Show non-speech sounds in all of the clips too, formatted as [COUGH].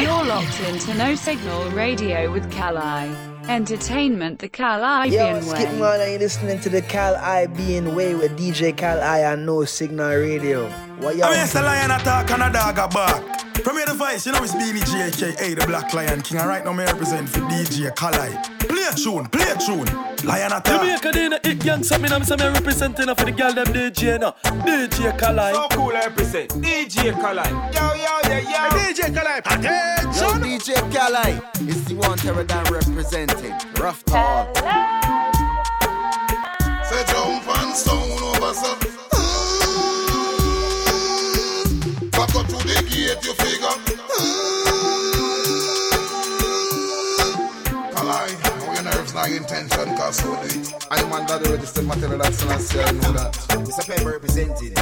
You're locked into No Signal Radio with Kali. Entertainment the Caribbean Yo, Skip way. man, and you listening to the Kalibbean Way with DJ Kali on No Signal Radio. What y'all? I mean, it's a lion attack and a dog a bark. From here the voice, you know it's BBG aka the Black Lion King. And right now me represent for DJ Kali. Play a tune, play a tune. Lion attack. Jamaica Dana, it gang, so me know me representing for the girl them DJ now. DJ Kali. So cool I represent DJ Kali. Yo, yo, yo, yo. DJ Kali, attention! Yo, DJ Kali is the one Terradan representing. Rough talk. Say jump and sound over so. Your nerves not intention, cause so do it. I'm man that register material that's not say I know that. Mr. Pepper representing.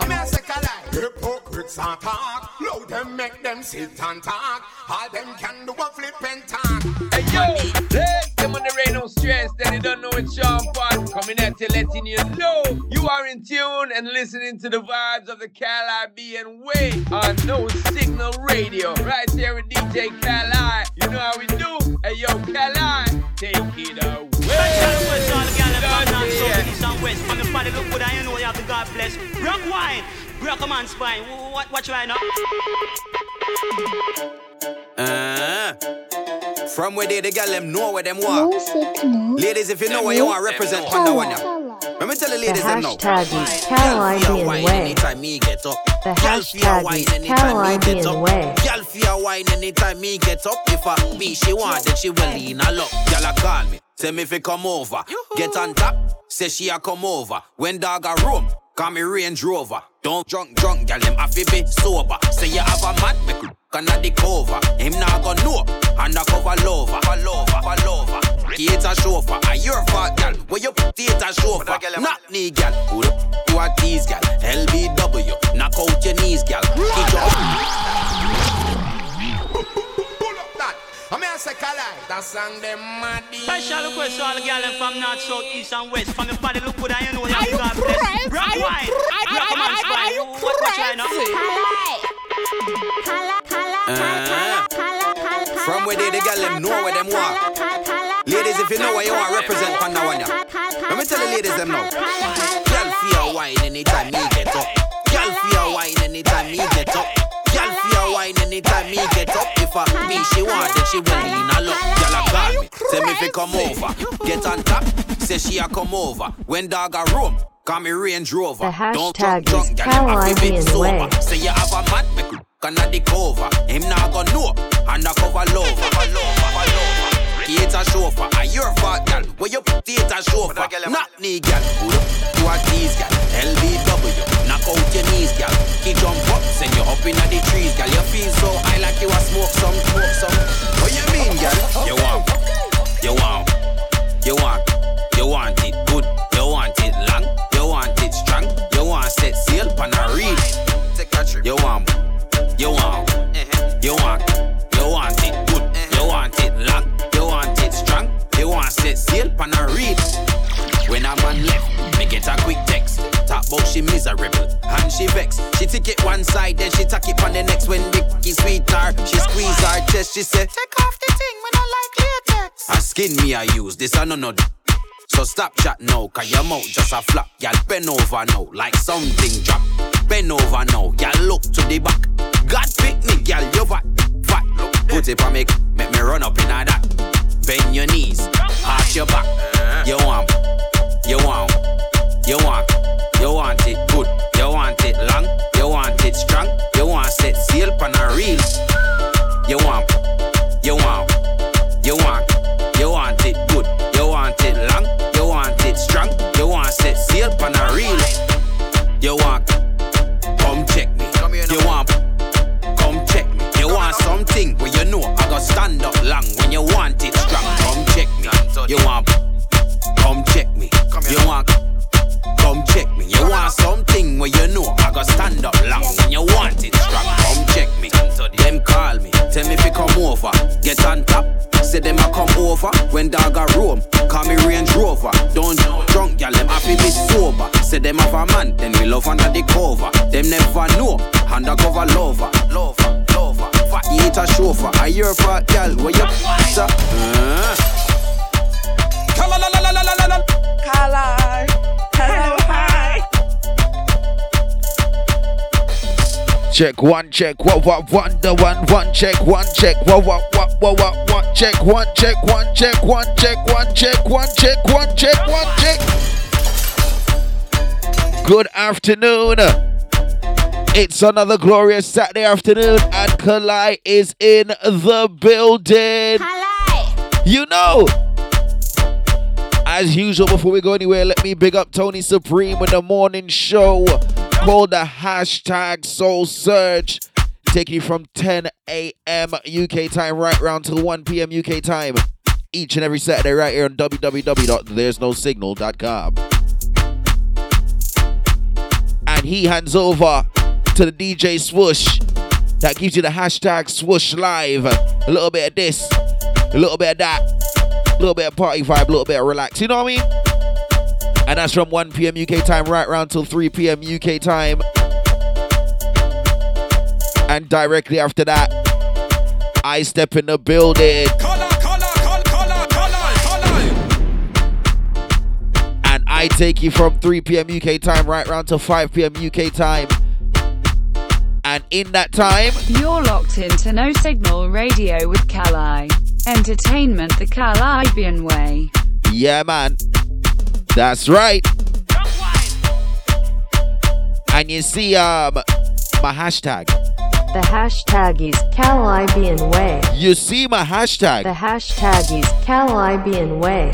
I'm here say Kali. Hypocrites and talk. Loud them make them sit and talk. All them can do a flip and talk. Hey yo, let them on the rain no stress. Then you don't know it's Sean Paul coming at you, letting you know you are in tune and listening to the vibes of the Caribbean way on No Signal Radio. Right there with DJ Kali. You know how we do. Hey yo, Kali, take it away. Done here. Look good, I know you have to God bless. Rock wine, rock a man's spine. What, what right now? Uh, from where they, the gal them know where them want. Ladies, if you know where you want, represent on the one. Let me tell the The ladies them know. hashtag is Girl, feel Caribbean Way. anytime me get up. The hashtag is anytime me get Caribbean. Way. Girl, feel wine anytime me get up. If I me she want, then she will lean a lot. Girl, a call me, say me fi come over. Get on top, say she a come over. When dog a room, call me Range Rover. Don't drunk, drunk, girl, them have to be sober. Say you have a man, me could gonna the cover. Him not gonna know, undercover lover, fall over, fall over. Theater chauffeur, a your fault, girl. Where you put theater chauffeur? Not me, girl. Who the f- you are these, girl? LBW, knock out your knees, girl. Kick your I'm here say Kali. That song them mad. Special request to all the girls from north, south, east, and west. From your body, look good, I know you Are have you to God bless. crazy? Are you wine, cra- rock a man's are- are spine. you What, what right now? Uh, from where they, the girl them know where them want. Ladies, if you know where you want, represent on one. yeah. Let me tell the ladies them know. Girl, feel wine anytime me get up. Girl, feel wine anytime me get up. Girl, feel wine anytime me get up. If I me she want, then she will lean a lot. Girl, a call me, say me fi come over. Get on top, say she a come over. When dog a room. Call me Range Rover. The Don't hashtag drunk, is drunk, girl, them have to be Caribbean sober. Way. Say you have a man, me could gonna the cover. Him not gonna know, undercover lover. Fall over, over. Theater chauffeur, a your fault, girl. Where you put theater chauffeur? Not me, girl. The f- you are these, girl? LBW, knock out your knees, girl. He jump up, send you up inna the trees, girl. You feel so high like you a smoke some, smoke some. What you mean, girl? You want, you want, you want, you want it good, you want it long, you want it strong, you want set sail on a reef. Take a trip. You want, you want, set sail on a reef. When a man left, me get a quick text. Talk about she miserable and she vex. She take it one side, then she tack it on the next. When Dicky sweet her, she squeeze her chest. She say, Take off the thing when I like latex. A skin me I use, this I no no. So stop chat now, cause your mouth just a flap. Y'all bend over now, like something drop. Bend over now, y'all look to the back. God pick me, y'all, you fat, fat. Put it on me, make me run up in a that. Bend your knees, arch your back. You want, you want, you want, you want it good. You want it long, you want it strong. You want set sail on a reel. You want, you want, you want, you want it good. You want it long, you want it strong. You want set sail on a reel. You want, come check me. You want, come check me. You want something where you know I got stand up long when you want it You want, come check me. You want, come check me. You want something where you know I got stand up long when you want it strong. Come check me. Them call me, tell me if you come over. Get on top. Say them I come over when dog a roam. Call me Range Rover. Don't drunk, y'all them happy be sober. say them have a man, then we love under the cover. Them never know, undercover lover, lover, lover. Fat eat a chauffeur, I hear fat gal, where you uh. Kali, hello, hi. Check one, check what what the one, one check, one check, what what what what what one check, one check, one check, one check, one check, one check, one check, one check. Good afternoon. It's another glorious Saturday afternoon, and Kali is in the building. Kali, you know. As usual, before we go anywhere, let me big up Tony Supreme with the morning show called the hashtag Soul Surge. Taking you from 10 a.m. UK time right round till 1 p.m. UK time. Each and every Saturday right here on www.there'snosignal.com. And he hands over to the DJ Swoosh that gives you the hashtag Swoosh Live. A little bit of this, a little bit of that, little bit of party vibe, a little bit of relax. You know what I mean? And that's from 1 p.m. UK time right round till 3 p.m. UK time. And directly after that, I step in the building. And I take you from 3 p.m. UK time right round to 5 p.m. UK time. And in that time, You're locked into No Signal Radio with Kali. Entertainment the Kalibbean way. yeah, man, that's right. And you see, um, my hashtag. The hashtag is Kalibbean Way. You see my hashtag. The hashtag is Kalibbean Way.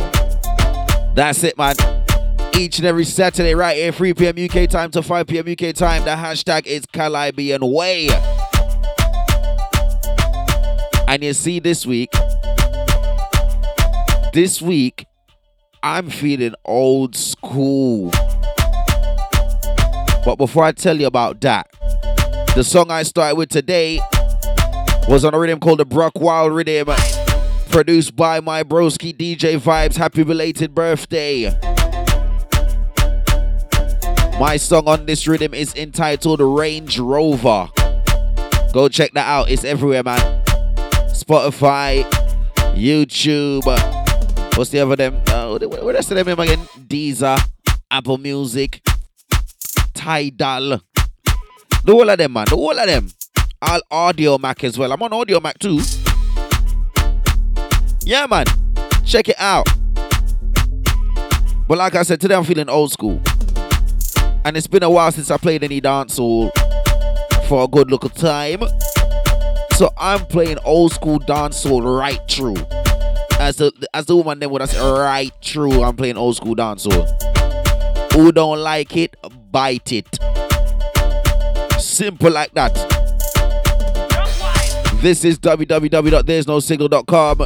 That's it, man. Each and every Saturday, right here, 3 p.m. UK time to 5 p.m. UK time. The hashtag is Kalibbean Way. And you see, this week, this week, I'm feeling old school. But before I tell you about that, the song I started with today was on a rhythm called the Brock Wild Rhythm, produced by my broski DJ Vibes. Happy belated birthday. My song on this rhythm is entitled Range Rover. Go check that out. It's everywhere, man. Spotify, YouTube. What's the other them? Uh, what what else them again? Deezer, Apple Music, Tidal. The whole of them, man. The whole of them. All Audiomack as well. I'm on Audiomack too. Yeah, man. Check it out. But like I said, today I'm feeling old school. And it's been a while since I played any dancehall for a good look of time. So I'm playing old school dancehall right through. As the as the woman then would have said, right through. I'm playing old school dancehall. Who don't like it, bite it. Simple like that. This is www.there'snosignal.com.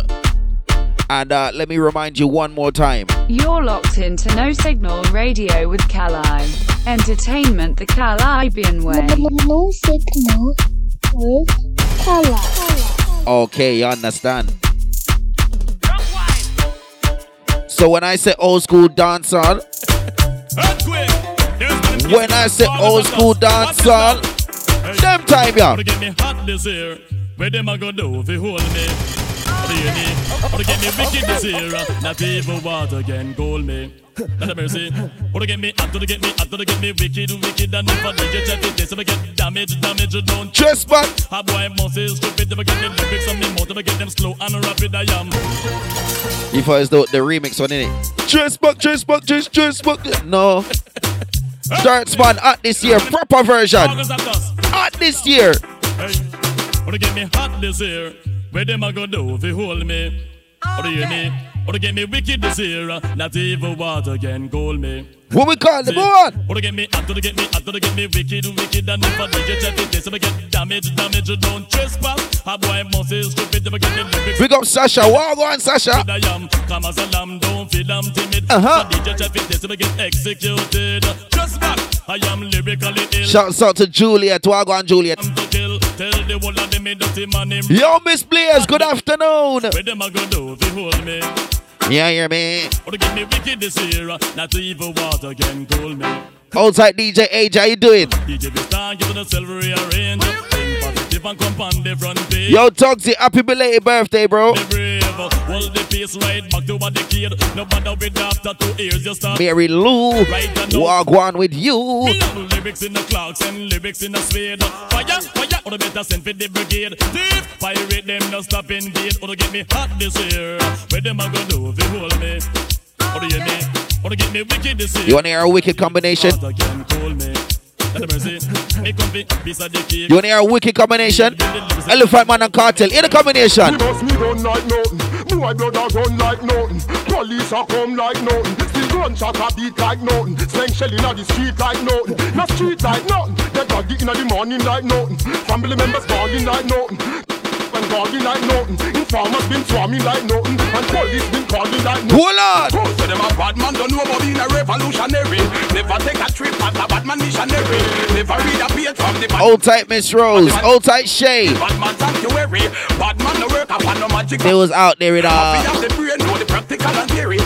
And uh, let me remind you one more time. You're locked into No Signal Radio with Kali. Entertainment the Kalibbean way. No signal with Kali. Okay, you understand. So when I say old school dancehall, when I say old school dancehall, them time, yeah. Wanna me hot this year? Where them a go do if you hold me? Wanna? Wanna get me wicked this year? Not even water can gold me. Not a mercy. Wanna get me hot, to get me hot, to get me wicked, wicked, and if I DJ check it, this if I get damage, damage, don't Just back. A boy must is stupid, if I get the lyrics on me mouth, if I get them slow and rapid, I am. You thought it's the, the remix one, innit? Just back, just back, just, just back. No. Starts man at this year, proper version. At this year. Hey, wanna get me hot this year? Where them a go do if you hold me? Wanna hear me? Wanna get me wicked this year? Not even water can cool me. What we call it? Go on. Wanna get me hot, to get me hot, to get me wicked, wicked, and if I DJ check it, this if I get damage, damage, don't trespass. A boy must is stupid if I get the lyrics. Big up Sasha. What go on, Sasha? I am come as a lamb, don't feel I'm timid. Uh-huh. So DJ check it, this if I get executed. Just back, I am lyrically ill. Shouts out to Juliet. What go on, Juliet? to kill. Tell the whole of them me dirty man him. Yo, Miss Blaze, good afternoon. Where them a go do if you hold me? Yeah, hear me? Or to get me wicked this year. Not even water can cool me. Old tight DJ Age, how you doing? DJ Vista, give it a silver rearrange. Think positive and the. Yo, Toxic, happy belated birthday, bro. Hold the pace right back to what the kid. No matter with after two just start. Mary Lou, Right walk one with you. Lyrics in the clocks and lyrics in the spade. Fire, fire, or the better send for the brigade. Thief, pirate them, no stop invade. Or get me hot this year. Where them a go do if they hold me? Or me, or get me wicked this year. You want to hear a wicked combination? Water can cool me. Let the mercy, me come fi piece of the cake. You want to hear a wicked combination? Elephant Man and Kartel, in the combination. Bust me gun like nothing. Boy blood a run like nothing. Police a come like nothing. Still gunshot a beat like nothing. Slang shell inna the street like nothing. Na street like nothing. Dead body inna the morning like nothing. Family members balling like nothing. And balling like nothing. Informers been swarming like nothing. And police been calling like nothing. Hold on. To them a bad man don't know about being a revolutionary. Never take a trip as a bad man missionary. Never read a page from the bad Old tight Miss Rose, old tight Shay. Bad man sanctuary. Bad man no work upon no magic. They was out there in uh the brain, the practical and theory.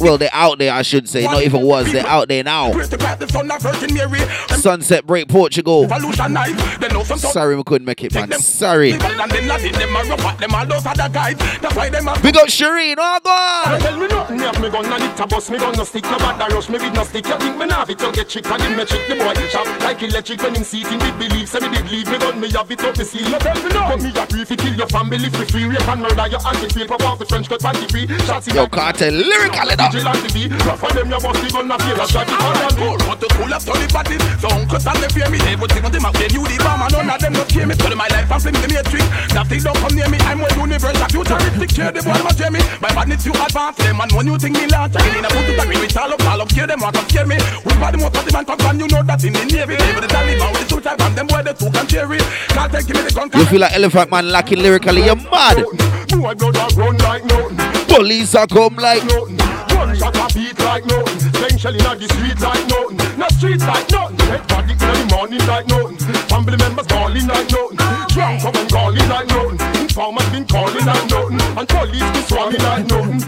Well they're out there I should say, not even was, they're out there now. Praise the God, the Son of Virgin Mary. Sunset Break Portugal. Evolution knife. They know some Sorry we couldn't make it man. Sorry. And them not it, them a rough at them all those other guys. That's why them a Big up Shireen, oh God! Tell me nothing, me have me gun and it a bust me gun no stick no bad rush me with no stick. You think me nah fit you get chick and him me trick the boy chop like electric when him see it him did believe. Say me did leave me gun me have it up me seal. No tell me no, but me a brief kill your family free free rape and murder your auntie free. Pop off the French cut panty free. Yo, Kartel, lyrical enough. Vigilante be rough on them you bust the gun na feel a shot it and cool. Want to cool up to the body, so uncle and they fear me. Everything on them up, they knew the bomb and none of them me. Tell my life and flame the matrix. Nothing don't come near me. I'm well universal, futuristic. Cheer the boy, my Jamie. My badness you advance them and one new thing me launch. I in a boot to agree with all up, all up, scare them, want to scare me. With body of the man come you know that in the navy. They with the Taliban with the two type and them boy the two can cherry. Can't take me the gun. You feel like Elephant Man lacking lyrically, you're mad. Boy, blood a run like nothing. Police are come like nothing. Gunshot a beat like nothing. Slang shell inna the street like nothing. No street like nothing. Dead body inna the morning like nothing. Family members calling like nothing. Drunk up and calling like nothing. Informers been calling like nothing. And police been swarming like nothing.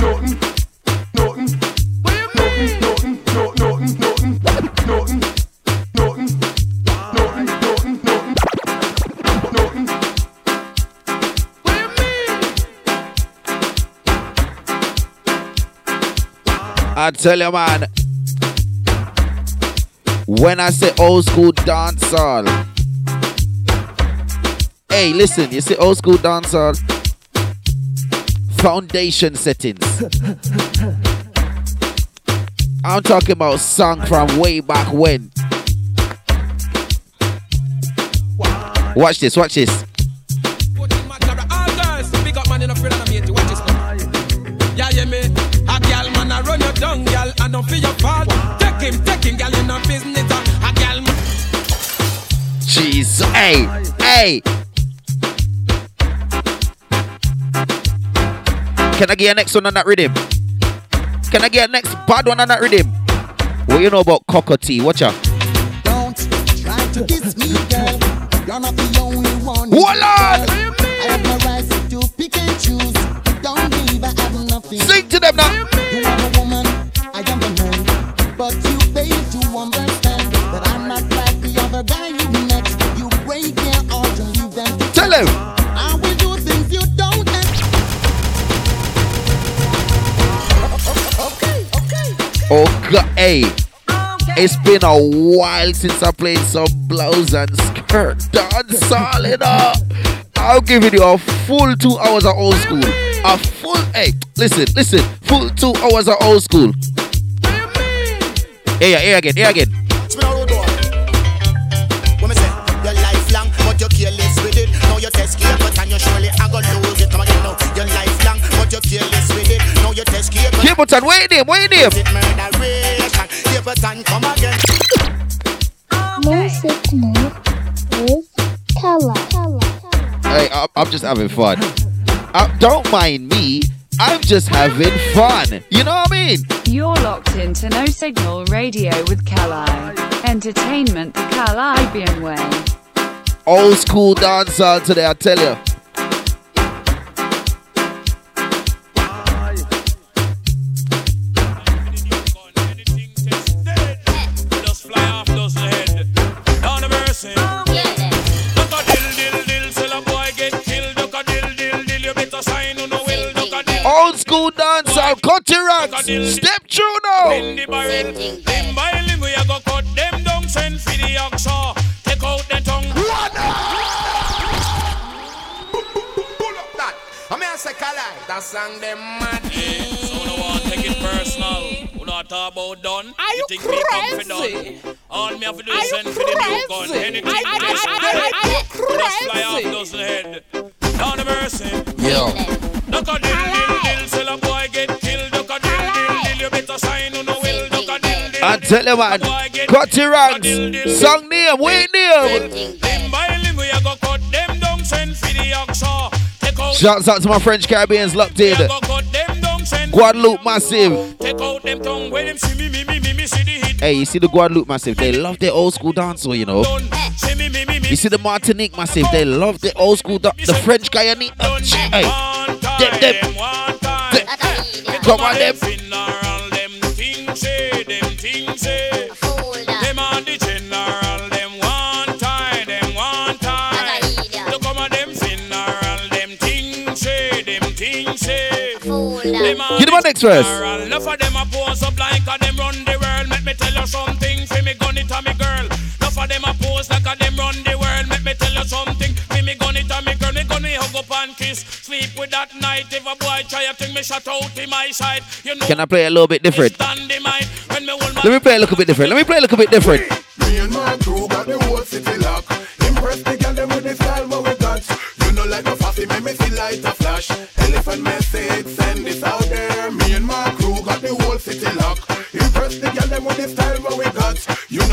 Nothing. Nothing. Nothing. Nothing. No, nothing. Nothing. Nothing. Nothing. I tell you, man. When I say old school dancehall, hey, listen, you see old school dancehall foundation settings. I'm talking about song from way back when. Watch this, watch this. And don't feel your fault. Take him, take him, gal, in uh, a business. A gal man. Jeez, hey, hey. Can I get a next one on that rhythm? Can I get a next bad one on that rhythm? What you know about cockatoo? Watch out. Don't try to diss me, girl. You're not the only one. Hold on. I have my rights to pick and choose. Don't believe I have nothing. Sing to them now. You are a woman, I am a man. But you fail to understand that I'm not like the other guy you met. You break their heart and leave Tell him. I will do things you don't. Okay, okay. God. It's been a while since I played some blouse and skirt dance all it up. I'm giving you a full two hours of old school. A full, hey, listen, listen, full two hours of old school. Here, here again, here again. Spin a road boy. What me say? Your lifelong, but you careless with it. Now you test careful and you surely I go lose it. Come again now. Your lifelong, but you careless with it. Now you test careful. Capleton, wait him, wait him. It murderation. Capleton, come again. No signal with color. Hey, I- I'm just having fun. Uh, don't mind me. I'm just having fun. You know what I mean? You're locked into No Signal Radio with Kali. Entertainment the Kalibbean way. Old school dancer today, I tell you. School dancer, cut your rocks. Step through now. In the barrel, limb by limb, we a go cut them down, send for the oxa. Uh, take out the tongue. I mean, I say, Kali, that song them mad. So no one take it personal. We not talk about done. Are you think me come crazy? done? All me have to do Are is you send for the new gun. crazy? Anything I- I- this I- I- day, are you we just fly off crazy? dozen head. Down the mercy. Yo. Duck a dill dill dill, sell a boy get killed. Duck a dill dill dill, you better sign on no will. Duck a dill dill. I tell you, man. Cut your ranks. Song name, wait name. Limb by limb, we a go cut them down, send for the oxa. Shouts out to my French Caribbeans locked in. go cut them down, send Guadeloupe massive. Take out them tongue when them see me, me, me, me, me, see the hit. Hey, you see the Guadeloupe massive? They love their old school dancehall, you know. You see the Martinique massive? They love the old school, da- the French Guyanese. Uh, hey, them, them, them. Come on, them. Funeral, them things say, them things say. Them are the general, them one time, them one time. Look come on, them funeral, them things say, them things say. Them are Give them a the next verse. general. Enough of them a pose up like a them run the world. Let me tell you something, fi me gun it a me girl. Enough of them a pose like a them run the world. Let me tell you something, fi me gun it a me girl. Me gun me hug up and kiss. Sleep with that night. If a boy try a thing, me shut out in my side. You know. Can I play a little bit different? Stand in mind when me hold my Let me play a little bit different. Let me play a little bit different. Me and my crew got the whole city lock. Impress the girl them with the style what we got. You know like no fussy, make me feel like a flash. Elephant message, send this out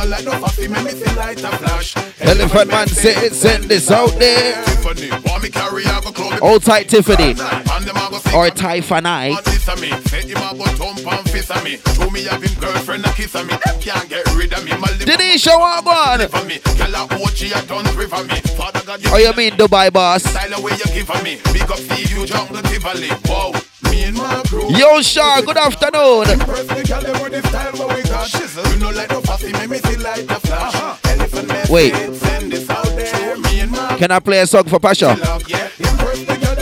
You know like no fussy, make me feel like a flash. Elephant man say it, send this out there. Tiffany, want me carry I go. Old tight Tiffany. And them a go sick Or of me. Tiffany. This a me, say him a thump and fist a me. Show me have him girlfriend a kiss a me. Can't get rid of me. My lip Denisha Wagwan. for me. Girl a Ochi a done for me. Father God, Oh, you mean Dubai boss? Style away you give me. Big up you jungle Tivoli. Wow. Me and my crew. Yo, Shah, good afternoon. Impress the girl them with the style what we got. You know like no fussy, make me feel like a flash. Elephant message, Wait. send this out there. Me and my Can I play a song for Pasha? yeah. Impress the girl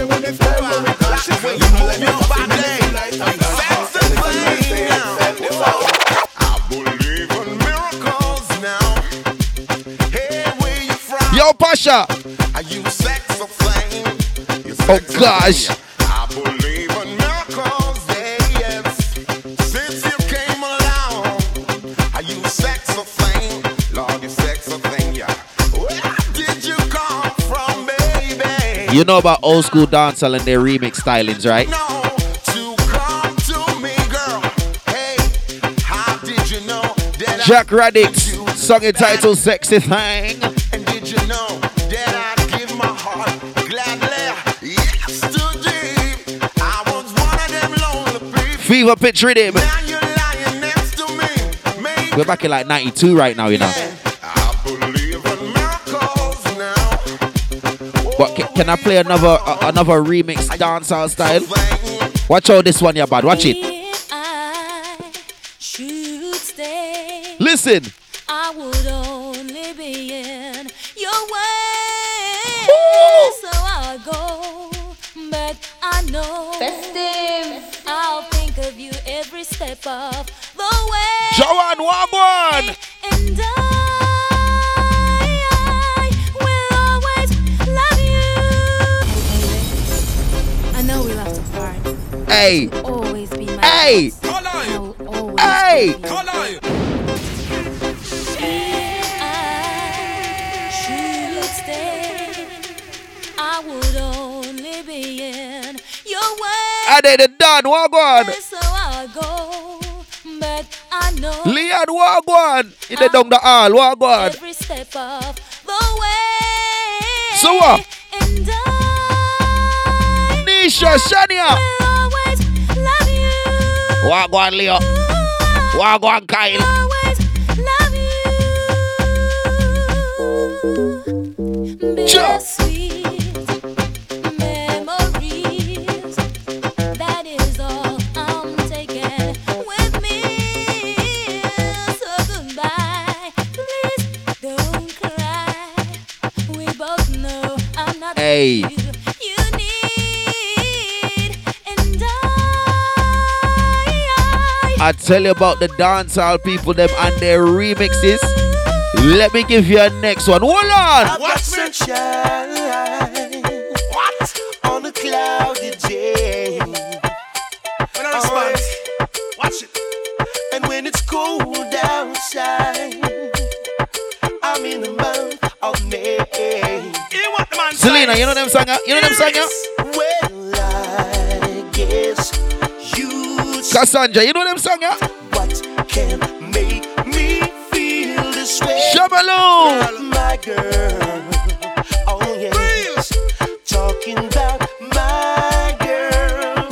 You know about old school dancehall and their remix stylings, right? To come to me, girl. Hey, how did you know that I Jack Radics, song entitled Sexy Thing. And did you know that I'd give my heart gladly? Yesterday, I was one of them lonely people. Fever Pitch Rhythm. Now you're lying next to me. We're back in like 92 right now, you know. I now. But can I play another uh, another remix dancehall style? Watch out this one, yeah, bad. Watch it. should stay. Listen. I would only be in your way. So I'll go, but I know festive. I'll think of you every step of the way. Joanne Wagwan. Hey. Always be my Hey. Hey. I would only be in your way. I did it done, Wagwan. So I'll go, but I know Leon Wagwan. In the down the hall, Wagwan. every step of the way. So what? And I Nisha Shania. Wagwan Leo. Wagwan Kyle. Always love I tell you about the dancehall people them and their remixes. Let me give you a next one. Hold on. What sunshine? What? On a cloudy day. When I respond, watch it. And when it's cold outside, I'm in the month of May. You want the man Selena, you know them song? You know them song? Cassandra, you know them song? yeah? what can make me feel this way. Shabaloo. My girl. Oh, yes. Talking about my girl.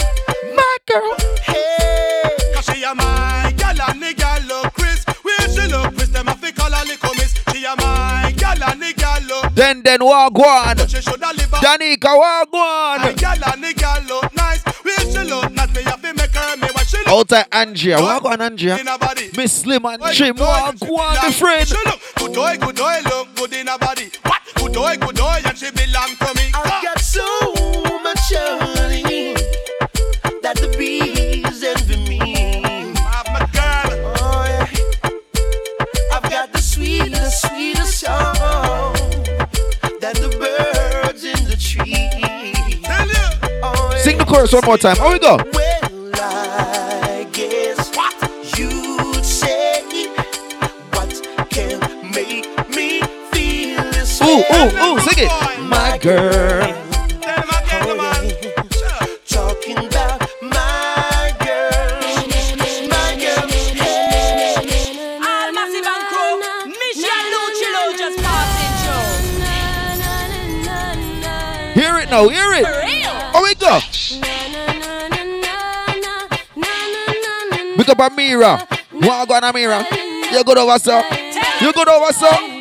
My girl. Hey. Cause she a my gal and the gal look Chris. Where she look Chris, them have to call her little miss. She a my gal and the gal look. Then then Wagwan. But she shoulda live up. Danica My Wagwan. gal and the gal look nice. Where she look not me have to make her me what she look. Outside Andrea. Wagwan Andrea. In her. Miss Slim and Jim good boy. Wagwan, my friend. She look good boy, good boy, look good in her body. What? Good boy, good boy, and she belong to me. I've got so much honey that the bees envy me. I'm a girl. Oh, yeah. I've got the sweetest, sweetest song than the birds in the tree. Tell you. Oh, yeah. Sing the chorus one more time. How we go? Ooh, ooh, ooh, sing it. My girl. Tell them again, come on. Sure. Talking about my girl, my girl. Hey. All massive and crew. Michelle Lucillo just passing through. Hear it now, hear it. For real. How we go? Pick up Amira. Wagwan Amira. You good over, sir? You good over, sir?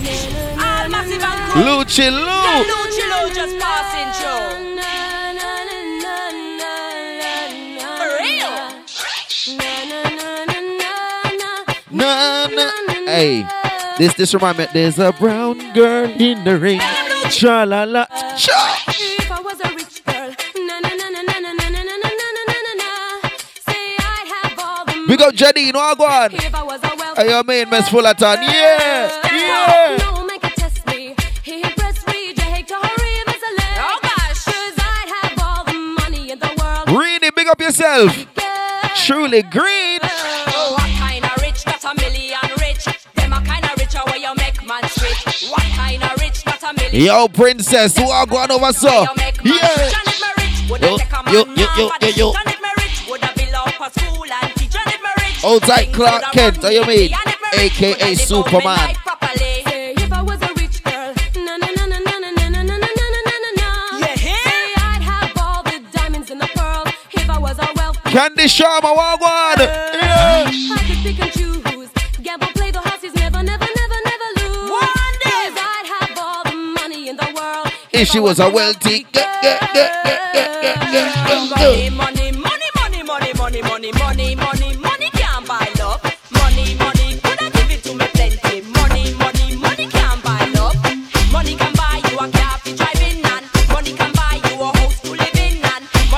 All massive and crew. Lucci Yeah, Lou. Lucillo just passing through. For real. Na, na. Hey, this this remind me. There's a brown girl in the ring. Cha la la. Cha. If I was a rich girl, na na na na na na na na na na. Say I'd have all the Big up Jadine Wagwan. If I a wealthy Hey, your main Miss Fullerton. Yeah. Yeah. yourself. Truly green. Oh, what kind of rich? A million rich. Them a kind of where you make man rich. What kind of rich? A million. Yo, princess, who are going over so? Yeah. Yo, yo, yo, yo, yo, yo. Outside Clark Kent, are you mean? AKA Superman. Candy Sharma, Wagwan. one. If she was a wealthy girl.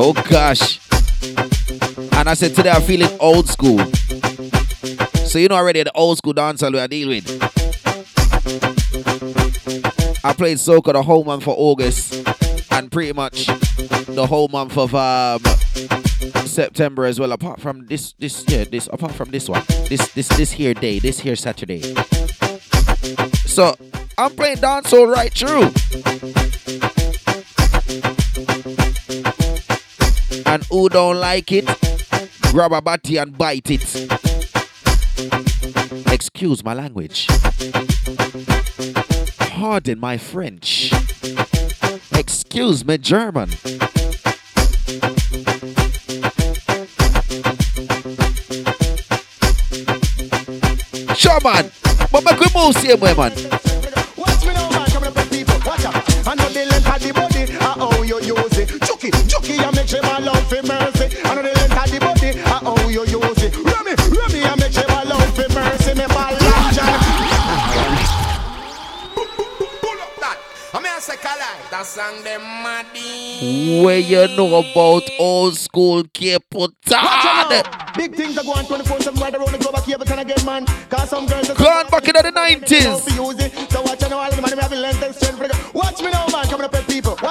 Oh gosh. And I said today I'm feeling old school. So you know already the old school dancer we are dealing with. I played soca the whole month for August and pretty much the whole month of um, September as well. Apart from this, this yeah, this apart from this one, this this this here day, this here Saturday. So I'm playing dancehall right through. And who don't like it, grab a body and bite it. Excuse my language. Pardon my French. Excuse me German. Sure man, but make we move same way man. Watch me now, man. Come up, people. Watch out. I know the length of the body. I how you use it. Chucky, chucky, I make sure my love for mercy. I know the length of the body. I how you use it. Remy, Remy, I make sure my love for mercy. Me ball I mean, I say, Kali, that song, them maddy. Where you know about old school Cape Watch Town? Big things are going 24 7 right around the globe. I keep it again, man. Cause some girls. Go on back into the 90s.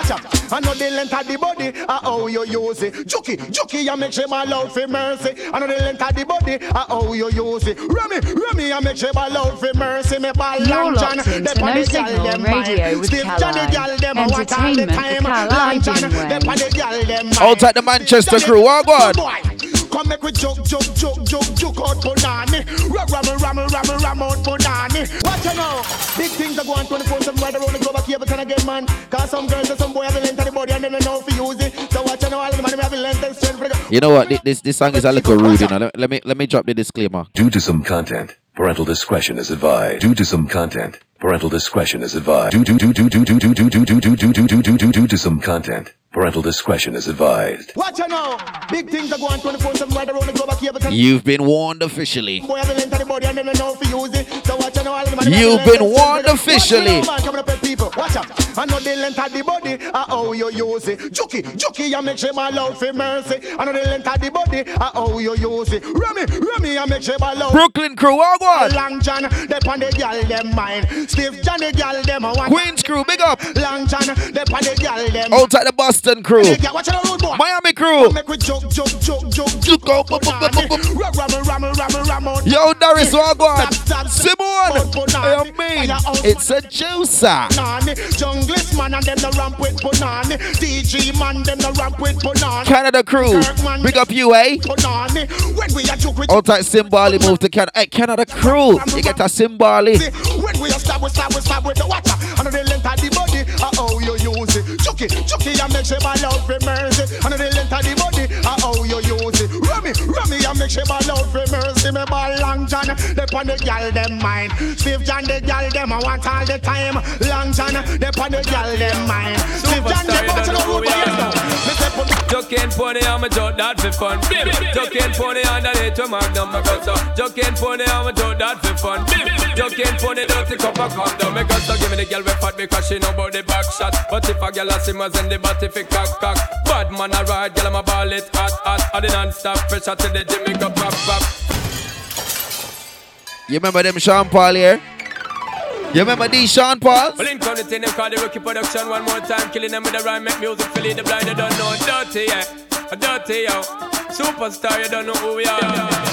chop. I know the length of the body, I how you use it. Juki, juki, you make shame allow for mercy. I know the length of the body, I how you use it. Rummy, rummy, I make shame allow for mercy. Me by long John, the funny girl them radio with Caroline. Entertainment with Caroline. Outside the Manchester crew, what oh, God. Come make we joke, joke, joke, joke, joke out punani. Ram, ram, ram, ram, ram out punani. Watch you now. Big things are going 24 7 right around the globe. I keep it again, man. Cause some girls and some boy have the length of the body and they don't know if you use it. So watch you now, all the man have the length and strength. You know what? This this song is a little rude, you know. Let, let me let me drop the disclaimer. Due to some content, parental discretion is advised. Due to some content, parental discretion is advised. Due due due due due due due due due due due due due due due due due to some content, parental discretion is advised. Watch you now. Big things are going 24 7 right around the globe. I keep it You've been warned officially. Boy have the the body and they don't know if you use it. So watch you now, all of the man have You've been warned officially. Watch me man. Coming up with people. Watch out. I know the length of the body. I how you use it. Juki, juki, I make sure my love for mercy. I know the length of the body. I how you use it. Remy, Remy, I make sure my love. Brooklyn crew, what on? Long John, they on the gal them mind. Steve John, the gal them a want. Queens crew, big up. Long John, they on the gal them. Outside the Boston crew. The gal- Watch out, road boy. Miami crew. We. Yo, Darius, what stop, Simone. I it's a juicer. Junglist man and them the ramp with Punani. DG man them the ramp with Punani. Canada crew, big up you, eh? When we are with Outside Simbali, move to Canada. Hey, Canada crew, you get a Simbali. When we are stab with stab with stab with the water And the length of the body Chucky, chucky and make sure my love for mercy. And the length of the body uh, how you use it Rummy, rummy and make sure my love for mercy Me ball long John, they on the gal them mind Steve John the gal them I want all the time Long John, they on the gal them mind Steve John they Superstar, bounce the don't know road who we are. now. Me say put Joke and pony, I'm a joke that for fun. Bim. Joke and pony, underneath to magnum, I got so. Joke and pony, I'm a joke that for fun. Bim. Joke and pony, dirty cup of condom. Me got so give me the girl with fat because she know about the back shot. But if a girl a simmers and the body fi cock cock. Bad man a ride, girl I'm a ball it hot hot. I the non-stop pressure to the me go pop pop. You remember them Sean Paul here? You remember these Sean Paul? Well, in count it in them call the rookie production one more time. Killing them with the rhyme, make music, fill the blind, they don't know. Dirty, yeah. Dirty, yo. Superstar, you don't know who we are.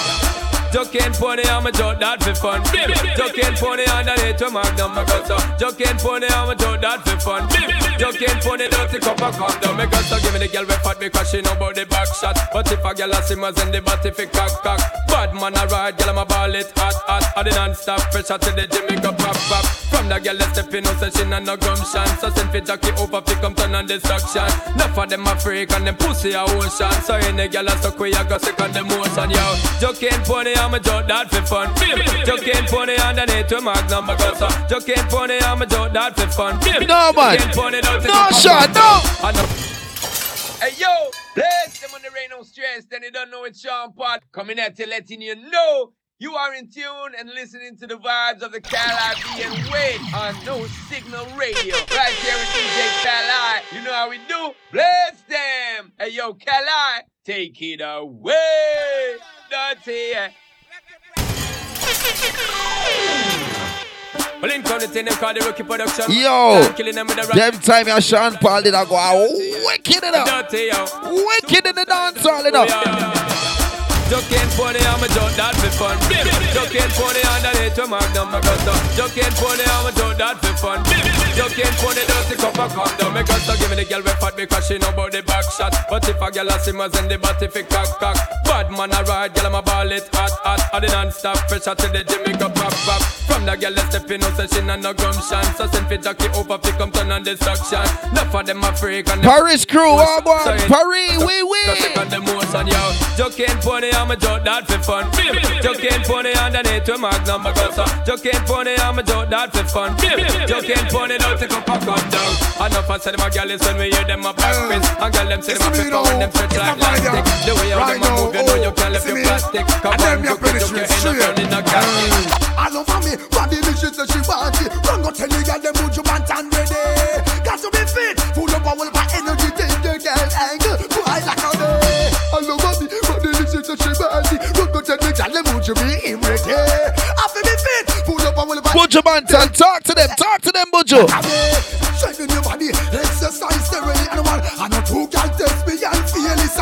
Joke and pony, I'm a joke that for fun. Bim. Joke and pony, underneath to magnum, I got so. Joke and pony, I'm a joke that for fun. Bim. Joke and pony, dirty cup of condom. Got so give me the girl with fat because she know about the back shot. But if a girl a simmers and the body fi cock cock. Bad man a ride, girl I'm a ball it hot hot. I the non-stop pressure to the gym, go pop pop. From the girl that step in, no say she not no gumption. So send fi jockey over fi come turn on destruction. Enough of them a freak and them pussy a ocean. So any girl a stuck with you go sick on the motion, yo. Joke and pony, I'm a joke that for fun. Bim. Joke pony underneath to magnum, I got so. Joke and pony, I'm a joke that for fun. No, man. Joke and don't No, it for Sean, fun. no. Hey yo, bless them on the rain, no stress. Then you don't know it's Sean Paul coming at you, letting you know you are in tune and listening to the vibes of the Caribbean way on No Signal Radio. Right here with DJ Kali. You know how we do. Bless them. Hey yo, Kali, take it away. Dirty. Yo, them with the them time your Sean Paul did I go ah, wicked it up, wicked in the dance hall it Joke pony, I'm a joke that for fun. Joke and pony underneath your magnum, my gusto. Joke and pony, I'm a joke that for fun. Joke and pony, dirty cup of condom. My gusto give me the girl with fat because she know about the back shot. But if a girl a simmers and the body fi cock cock. Bad man a ride, girl I'm a ball it hot hot. I the non-stop pressure to the make up pop pop. From the girl that stepping out, so she not no gumption. So send fi jockey over fi come turn on destruction. Enough of them a freak and Paris crew, oh boy, Paris, we we. so take on the motion, yo. Pony, I'm a joke that for fun. Joke and pony underneath your magnum, my gusto. Joke and pony, I'm a joke that for fun. Joke and pony, don't take up a gun down. Enough I said my girl is when we hear them a back. And girl them say them a pepper when them stretch like plastic. The way how them a move, you know you can't lift your plastic. Come on, joke it, joke it, end up running a gasket. All over me, body me she say she want it. Run go tell the girl them would you want and ready. Got to be fit, full of power, Run go tell them would you be him ready. I feel be fit, power, of Buju Banton, talk to them, talk to them, Buju. Strengthen your body, exercise steadily, and one. I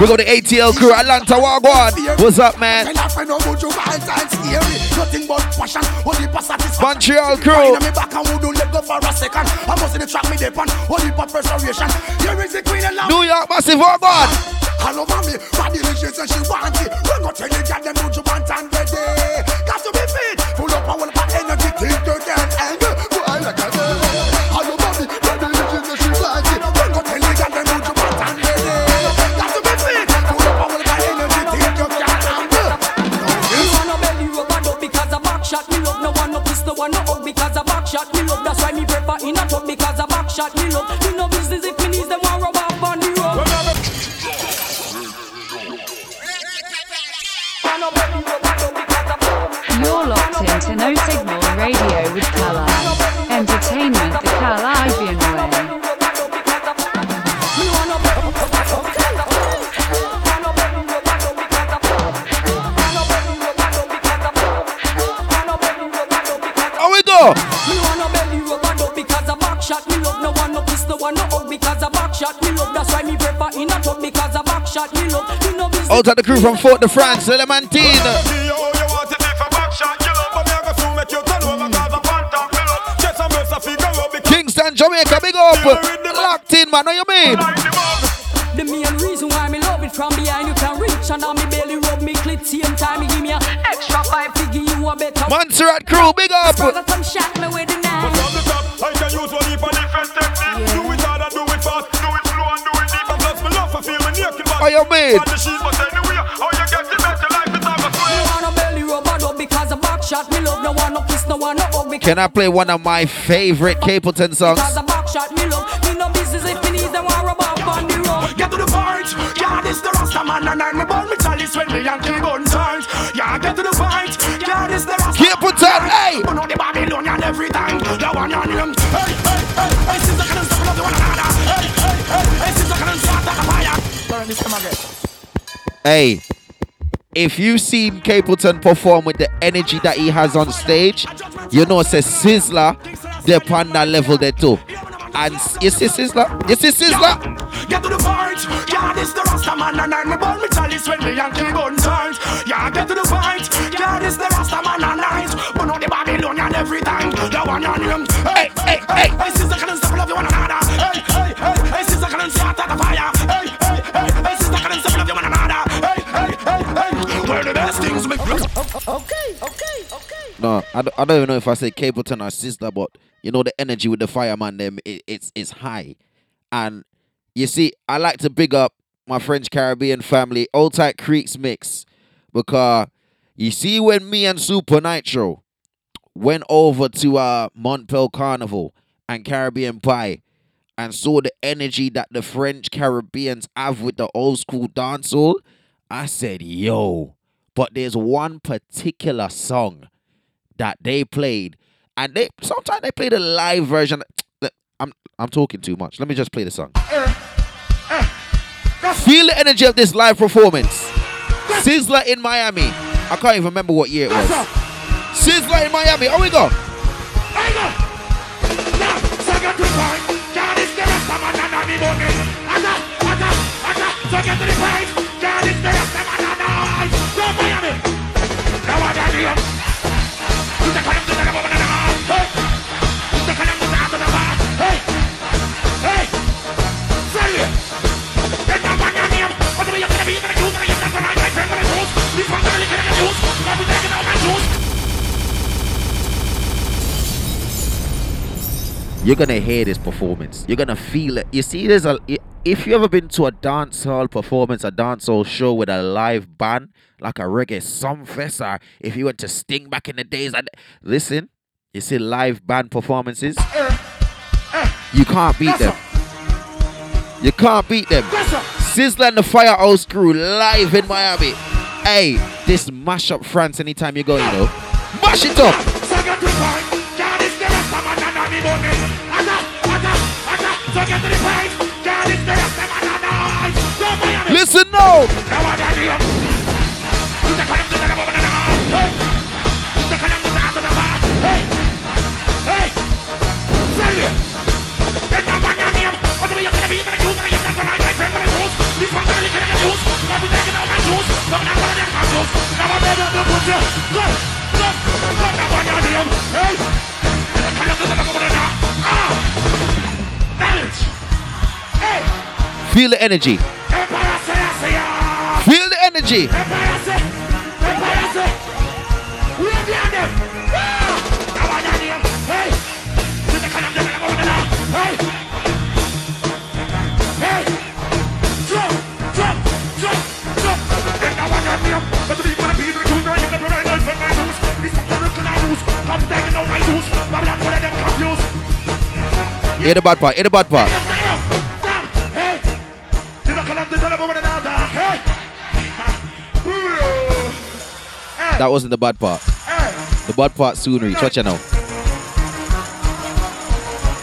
We got the ATL crew, Atlanta Wagwan. What's up, man? Tell a friend how much you want and scary. Nothing but passion, only for satisfaction. Montreal crew. Wine on me back and wouldn't let go for a second. I must see the track me dip on, only for preservation. Here is the queen and love. New York Massive Wagwan. Over me, body she say she want it. When go tell the girl them would you want and ready. Got to be fit, full of power, of energy, think you can angle. Shot me love. Me no business if me needs them want rub off on the road. You're locked into No Signal Radio with Kali. Entertainment the Caribbean way. Because a back shot me love. That's why me prefer in a tub because a back shot me love. Me no business. Out of the crew from Fort de France, Elementine. Kingston, Jamaica, big up. Locked in, man, know you mean? The main reason why me love it from behind you can reach and now me belly rub me clit same time me give me a extra five to give you a better. Montserrat crew, big up. If me need them want rub off on the road. Get to the point, yeah, this the Rasta man and I'm about me chalice when me Yankee gun tight. Yeah, get to the point, yeah, this the Rasta Capleton, hey! You know the Babylonian every time, the one hey, this time again. Hey, if you seen Capleton perform with the energy that he has on stage, you know it's a Sizzla, they're on that level there too. And you see Sizzla? You see Sizzla? Get to the point, yeah, this the Rasta man and I'm about me chalice when me Yankee gun tight. Yeah, get to the point, yeah, this the Rasta man and I'm but know the Babylonian every time, the one your name. Hey, hey, hey, hey, since I can't stop love you one Okay, okay, okay. No, I don't, I don't even know if I say Capleton or sister, but you know the energy with the fireman them it, it's it's high. And you see, I like to big up my French Caribbean family, Old Tight Creeks Mix, because you see when me and Super Nitro went over to uh Montpel Carnival and Caribbean Pie and saw the energy that the French Caribbeans have with the old school dancehall, I said, yo, but there's one particular song that they played, and they sometimes they play the live version. I'm I'm talking too much. Let me just play the song. Feel the energy of this live performance. Sizzla in Miami. I can't even remember what year it was. Sizzla in Miami. Oh, we go. I go. Now, Now You're gonna hear this performance. You're gonna feel it. You see, there's a. If you ever been to a dance hall performance, a dance hall show with a live band, like a reggae sumfest, or if you went to Sting back in the days, and listen, you see live band performances, you can't beat them. You can't beat them. Sizzla and the Firehouse crew live in Miami. Hey, this mash up France anytime you go, you know. Mash it up. Listen now. You. Hey. Feel the energy. Feel the energy. Empire my juice. Babylon, one of them confused. Hear the bad part. Hear the bad part. Hey. You don't come up to the level of the heart. Hey. Ooh. Hey. That wasn't the bad part. The bad part soon reach. Watch you now.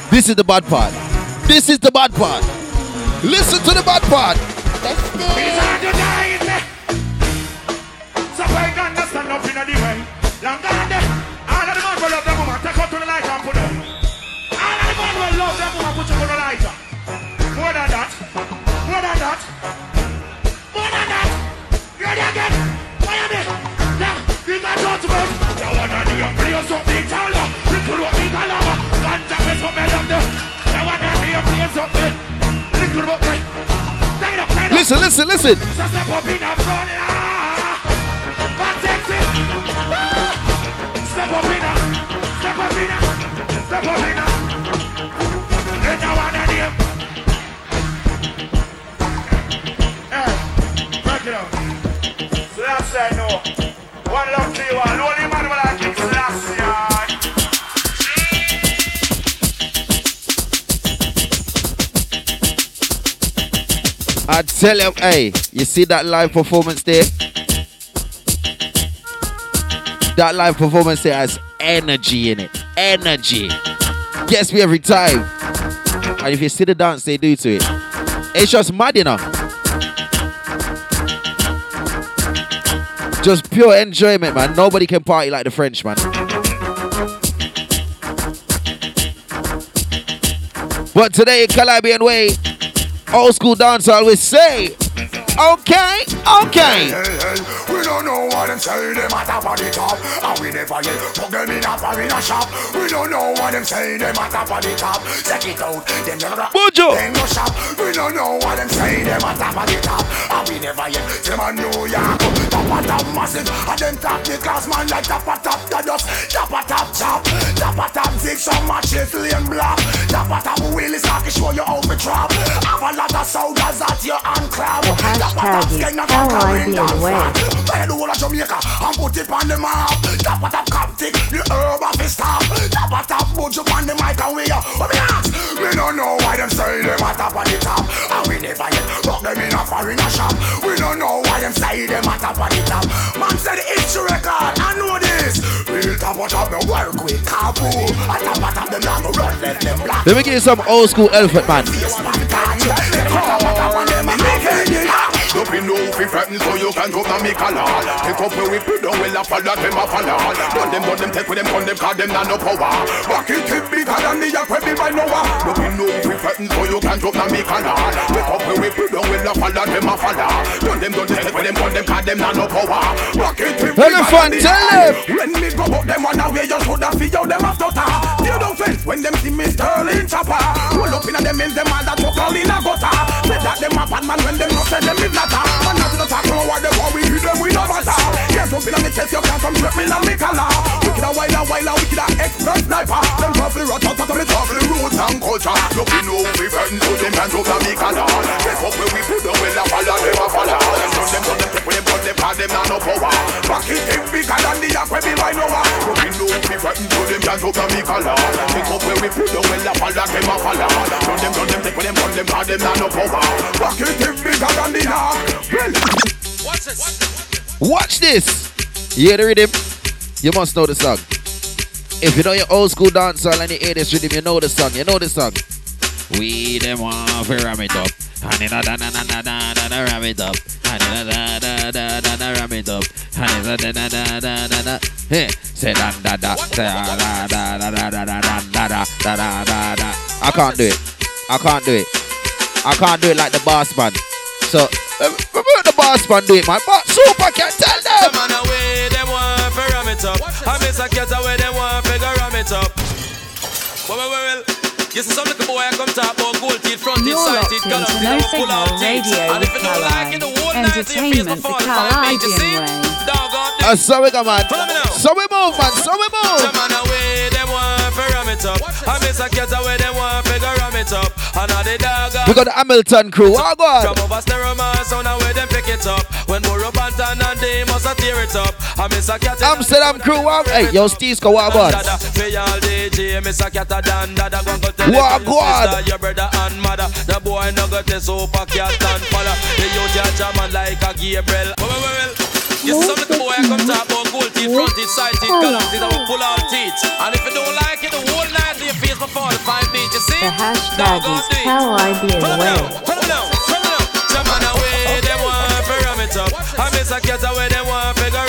This is the bad part. This is the bad part. Listen to the bad part. It's love. Put you on the lighter. More than that. More than that. More than that. Ready again. Miami. Now, you got judgment. You wanna do your play something taller. Little what me taller. Ganja is what me love them. You wanna do your play something. Little what me. Take it up, it up. Listen, listen, listen. Step up in the front. Protect it. Step up in step up in tell you, hey, you see that live performance there? That live performance there has energy in it. Energy. Gets me every time. And if you see the dance they do to it, it's just mad. Just pure enjoyment, man. Nobody can party like the French, man. But today, Kalibbean Way, old school dance, I always say, okay, okay. Hey, hey, we don't know what them say, them at top of the top And we never yet put them in a foreign shop We don't know what them say, them at top of the top Check it out, them never got Bojo. Them no shop We don't know what them say, them at top of the top And we never yet, them a New York Top of top massive, and them top the class man like top of top The dust, top of top chop Top of top zig, some matches lane block Top of top wheelies, I can show you how we drop Have a lot of sodas at your hand club Top of top skin, is LIBN way. Buy the whole of Jamaica and put it on the map. Top of top Coptic, the herb of his top. Top of top Buju on the mic and we are. What me ask? We don't know why them say them top of the top. And we never yet rock them in a foreign shop. We don't know why them say them top of the top. Man said it's a record, I know this. Real top top, me work with top of top, them run, let them black. Let me give you some old school elephant man. Top of top, and them a make. Up in Nobody know if you so you can drop na me collar. Take up where we put down well a follow them a follow. Done them, them, take with them, gun them, them no power. It keep bigger than the yak where me by Noah Nobody know if you threaten so you can drop na me collar. Take up where we put down well a follow them a follow. Done them, done them, take with them, gun them, call them na no power. It keep bigger Elephant, than the tell yak them. When me go up them one away see how them have stutter. You don't fence when them see me Sterling chopper. Roll up inna them ends them all that truck all in a gutter. Say that them a bad man when them no say them is latter Man not the talk no what them want. We hit them we no matter. Yes up inna me chest you can't come strip me na me collar Wicked a while a while a wicked a expert sniper. Them probably rot out of me travel roots and culture. Look we know we burn so them hands up na me collar Yes up where we put them well a follow them a follow. Them done them done them take them gun them call them na no power. Back it take bigger than the yak where me by Noah Look we know we burn so them hands up na me collar Pick up where we put them well a follow them a follow. Done them done them take them gun them call them na no power. Back it take bigger than the yak Well. Watch this. Watch this. You hear the rhythm? You must know the song. If you know your old school dancehall and you hear this rhythm, you know the song. You know the song. We them want to ram it up. Honey da da da da da da da ram it up. Honey da da da da da da ram it up. Honey da da da da da da. Hey, say da da da da da da da da da da da da da da da. I can't do it. I can't do it. I can't do it like the boss man. So, uh, remember the boss man do it, man. But super can tell them. It up. I miss a cat away, them want to ram it up. Well, well, well, well. You see some little boy I come talk about gold teeth, front teeth, side teeth, color teeth, No pull out Signal teeth. Radio And if you don't like it, the whole night to your face Entertainment before the the five feet, you see? Doggone Uh, so we come on. So we move, man. So we move. It up. I miss a cat away, them want to ram it up. And all the dog We got the Hamilton crew. Oh, God. From over stereo man, sound and where them pick it up. When Burro Bantan and they must a tear it up. I miss a cat Amsterdam crew. Oh, hey, yo, Steve's go what about? Pay all DJ, miss a cat dan dada Gon go tell What it to go your on? your brother and mother The boy no got the super cat and father The youth ya jamming like a Gabriel You some little boy I come talk about gold teeth, front teeth, side teeth, column teeth, I will pull out teeth. And if you don't like it, the whole night to your face before the five beat, you see? The hashtag is Kalibbean Pull Way. it down, down, pull it down. Jam on away, them want to ram it up. I miss a cat away, them want to up.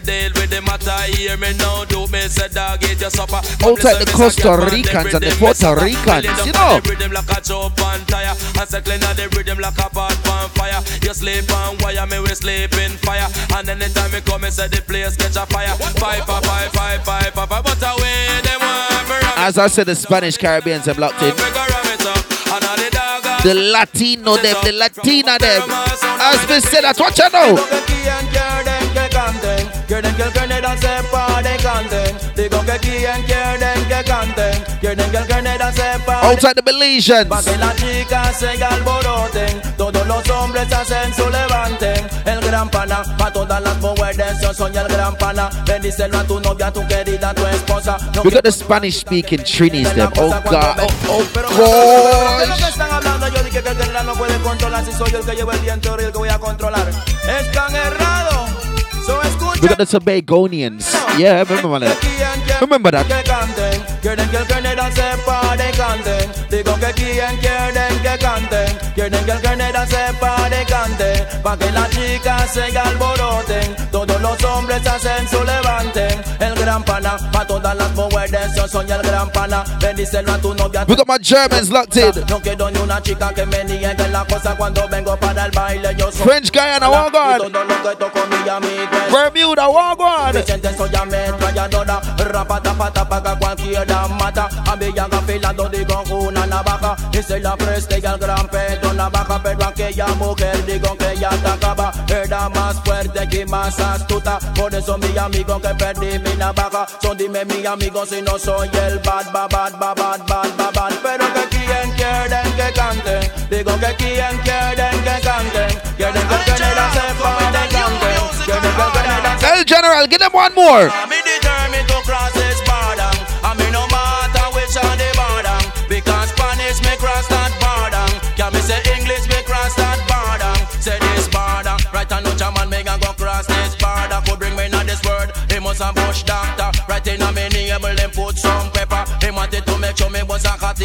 fi deal with the matter. Hear me now, do me say dog eat your supper. The Costa Ricans and the Puerto Ricans, you know. Rhythm like a chop on tire And on the rhythm like a pot on fire You sleep on wire, me we sleep in fire And anytime me come, me say the place catch a fire Five, five, five, five, five, five, five But away, them me As I said, the Spanish Caribbeans have locked in the Latino them, the Latina them. As we say that, watch out now. They go get key and care them que canten, quieren que el Canadá sepa de Outside the Belizeans. Pa' que las chicas se alboroten, todos los hombres hacen su levanten. El gran pana, pa' todas las mujeres, yo soy el gran pana. Bendícelo a tu novia, a tu querida, a tu esposa. No We got the Spanish speaking Trinis them. Oh, God. Oh, oh Pero oh, lo gosh. que están hablando? Yo dije que el no puede controlar si soy yo el que llevo el y el que voy a controlar. Están errados. So escucha. We got the Tobagonians. Yeah, remember that. Remember that. Que canten, quieren que el Canadá sepa de canten. Digo que quien quieren que canten, quieren que el Canadá sepa de canten. Pa' que las chicas se alboroten, todos los hombres hacen su levanten. El gran pana, pa' todas las mujeres, yo soy el gran pana. Bendícelo a tu novia. My Germans locked in. No quiero ni una chica que me niegue la cosa cuando vengo para el baile. Yo soy French Guyana, God. Y todo lo que toco mi amigo Bermuda, God. Vicente soy ametralladora Rapa tapa tapa que cualquiera mata A llaga afilando digo una navaja Y se la preste y al gran Pedro navaja Pero aquella mujer digo que ya atacaba Más fuerte que más astuta. Por eso que perdí mi navaja son dime si no soy el bad, bad, bad, bad, bad, bad, bad, bad. Pero que quien quieren que cante, digo que quien quieren que cante, quieren que el general cante, quieren que el general Tell general, give them one more.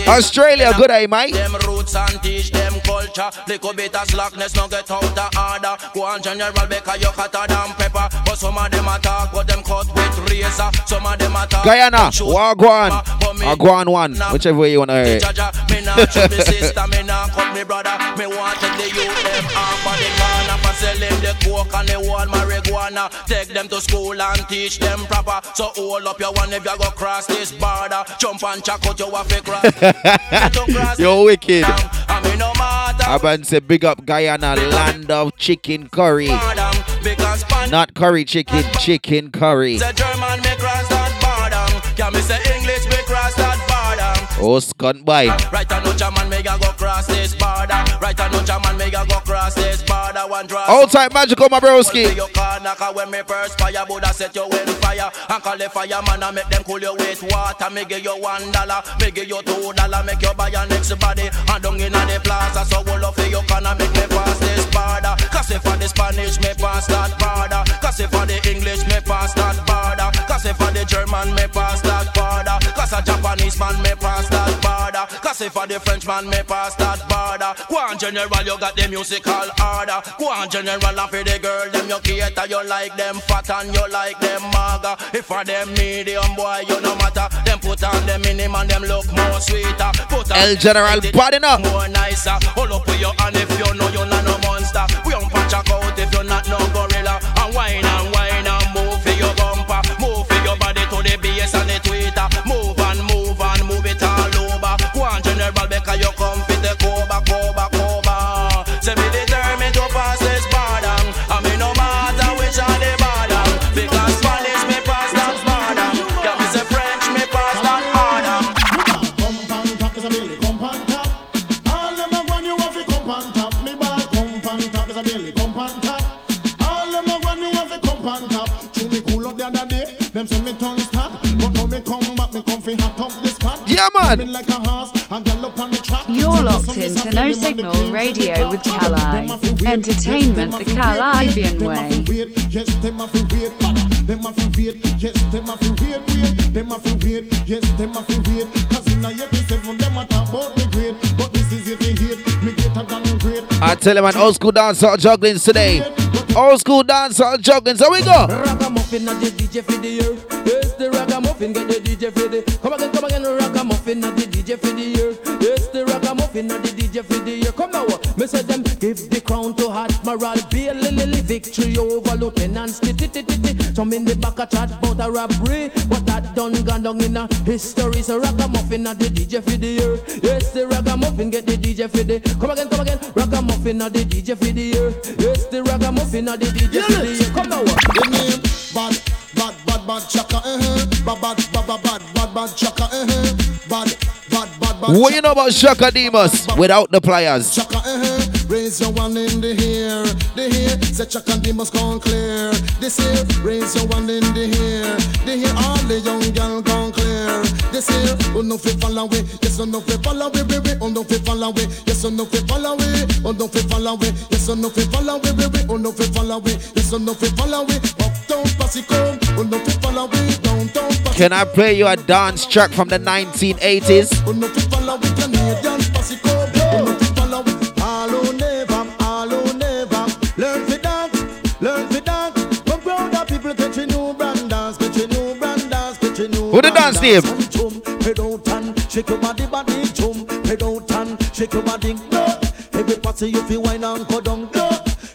Australia, good eye, mate. Roots and teach them culture. Little bit of slackness, no get out of order. Go on general because you hotter than pepper. But some of them attack, but them cut with razor. Some of them attack. Guyana, Wagwan, Wagwan one, whichever way you wanna hear. Me not shoot me sister, me not cut me brother. Me want take the youth them off of the corner for sell them the coke and the whole marijuana. Take them to school and teach them proper. So hold up your one if you go cross this border. Jump and check out your waffle [LAUGHS] cross. You're wicked. I mean no matter been say big up Guyana, land of chicken curry. Not curry chicken, chicken curry. say German me cross that border. Can me say English me cross that border. Oh, scunt boy. Right German go cross this border. Right and no German me ga go cross this border. One draw. All time magical, my broski. Your car knock when me first fire, Buddha set you in fire. And call the fireman and make them cool you with water. Me give you one dollar, me give you two dollar, make you buy your next body. And down in the plaza, so all of you can make me pass this border. Cause if for the Spanish, me pass that border. Cause if for the English, me pass that border. Cause if for the German, me pass that border. Cause a Japanese man, me pass that border. Cause if for the French man, me pass that border. Go on, general, you got the musical order. Go on, general, and for the girl, them you cater, you like them fat and you like them maga. If for them medium boy, you no matter. Them put on them minimum, them look more sweeter. Put on El General, bad enough. more nicer. Hold up with your hand if you know you're not no monster. We don't patch if you're not no gorilla. And wine and wine and them say me tongue stop. But now me come back, me come fi hot up this spot. Yeah, man. Like a horse and gallop on the track. You're locked into No Signal Radio with Kali. Entertainment the Kalibbean way. Yes, them a fi wait. Them a fi wait. Yes, them a fi wait. Wait. Them a fi wait. Yes, them a fi wait. Cause in a 87, them a talk about I tell him an old school dancehall juggling today. Old school dancehall juggling. So we go. Ragamuffin at the DJ for the year. Yes, the ragamuffin get the DJ for the. Come again, come again, ragamuffin at the DJ for the year. Yes, the ragamuffin at the DJ for the year. Come now, me say them give the crown to Admiral Beer, Lily victory over Lieutenant Stitchie. Some in the back a chat about a robbery, but that done gone down in a history. So ragamuffin at the DJ for the year. Yes, the ragamuffin get the DJ for the. Come again, come again, ragamuffin at the DJ for the year. Yes, the ragamuffin at the DJ for the year. Come now. The name bad, bad, bad, bad chaka, uh-huh. Bad, bad, bad, bad, bad, bad, bad chaka, uh-huh. Bad, bad, bad, bad. What you know about Chaka Demus without the pliers? Chaka, uh-huh. Raise your one in the air, the air. Say Chaka Demus gone clear. This here, raise your one in the air, the air. All the young girl gone clear. This here, oh no fi fall away, yes oh no fi fall away, baby. Oh no fi fall away, yes oh no fi fall away. Oh no fi fall away, yes oh no fi fall away, baby. Oh no fi fall away, yes oh no fi fall away. Uptown Passy come, oh no fi fall away. Downtown Passy Can I play you a dance track from the 1980s? Oh no fi fall away, Canadian. Oh no fi fall away. All who never, all who never learn fi dance, learn fi dance. Come proud of people catch a new brand dance, catch a new brand dance, catch a new. Who the dance name? And Jump, head out and shake your body, body jump, head out and shake your body. Party you feel wine and go down. No,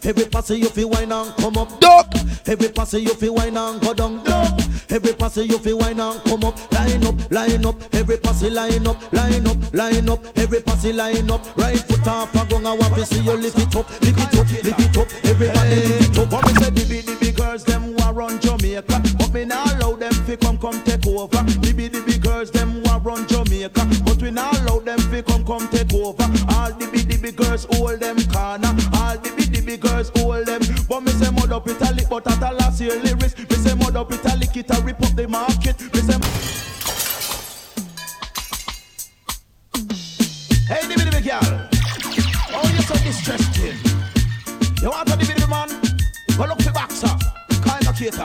every party you feel wine and come up. Duck. Every party you feel wine and go down. No, every party you feel wine and come up. Line up, line up. Every party line up, line up, line up. Every party line up. Right foot off a gong. I want to see you lift it up, lift it up, lift it up. Everybody lift it up. What me say, the big, the big girls, them war run Jamaica. But me not allow them fi come, come take over. It, I lick it, I rip up the market. Me say, hey, the baby girl, oh you so distressing. You want a the man? Go look for boxer, kind of cater.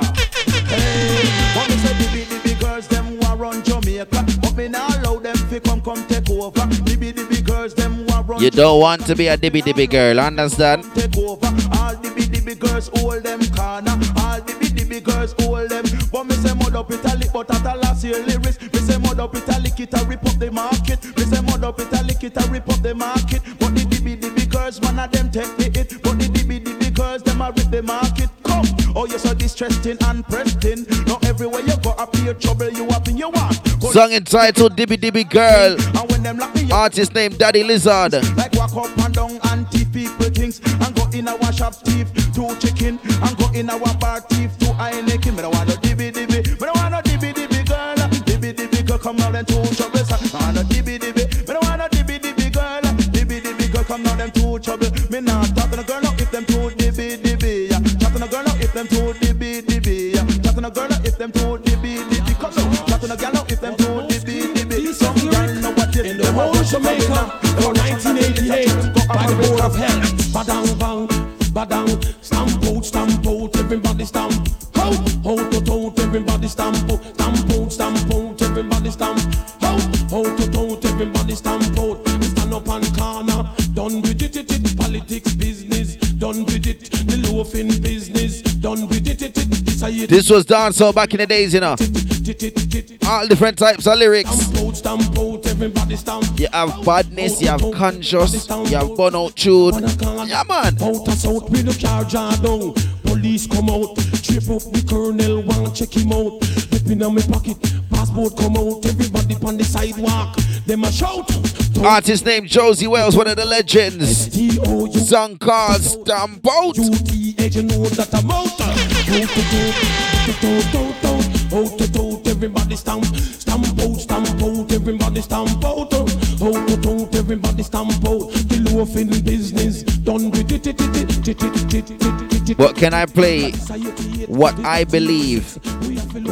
Hey, what me say, the the girls them who Jamaica, but me now allow them come come take over. The the girls them who. You don't want to be a dibby dibby girl, understand? take over. All the big girls hold them corner. Me say mud up italic, but at the last year lyrics. Me say mud up italic, it a rip up the market. Me say mud up italic, it a rip up the market. But the dibby, dibby girls, man of them take the hit. But the dibby, dibby girls, them a rip the market. Come, oh you so distressing and pressing. Now everywhere you go, appear trouble. You up in your want. Song entitled Dibby Dibby Girl. And when them lock me up, Artist named Daddy Lizard. like walk up and down and thief people things and go in our shop thief two chicken and go in our bar thief come out and two trouble. Me want no dibby dibby, me don't want no dibby dibby girl. Dibby dibby girl come out them two trouble. Me not talking to girl now if them two dibby dibby. Yeah. Talking to girl now if them two dibby dibby. Yeah. Talking to girl now if them two dibby dibby. Come on, talking to girl now if them two dibby dibby. Some girl know what it In the whole Jamaica, for 1988, by the board of health. Badang bang, badang, stamp out, stamp out, everybody stamp. Out, out, out, out, everybody stamp loafing business, done with it, it, it, this I This was dancehall back in the days, you know. All different types of lyrics. stamp out, everybody stamp. You have badness, you have conscious, you have burnout tune. Yeah, man. Out and south with the car jar down. Police come out, trip up the colonel, want check him out. Let me in my pocket, passport come out. Everybody on the sidewalk, them a shout. Artist named Josey Wales, one of the legends. Song called Stomp Out. Everybody stamp, stamp out, stamp out, everybody stamp out, out, out, everybody stamp out. The loafing business done. What can I play? What I believe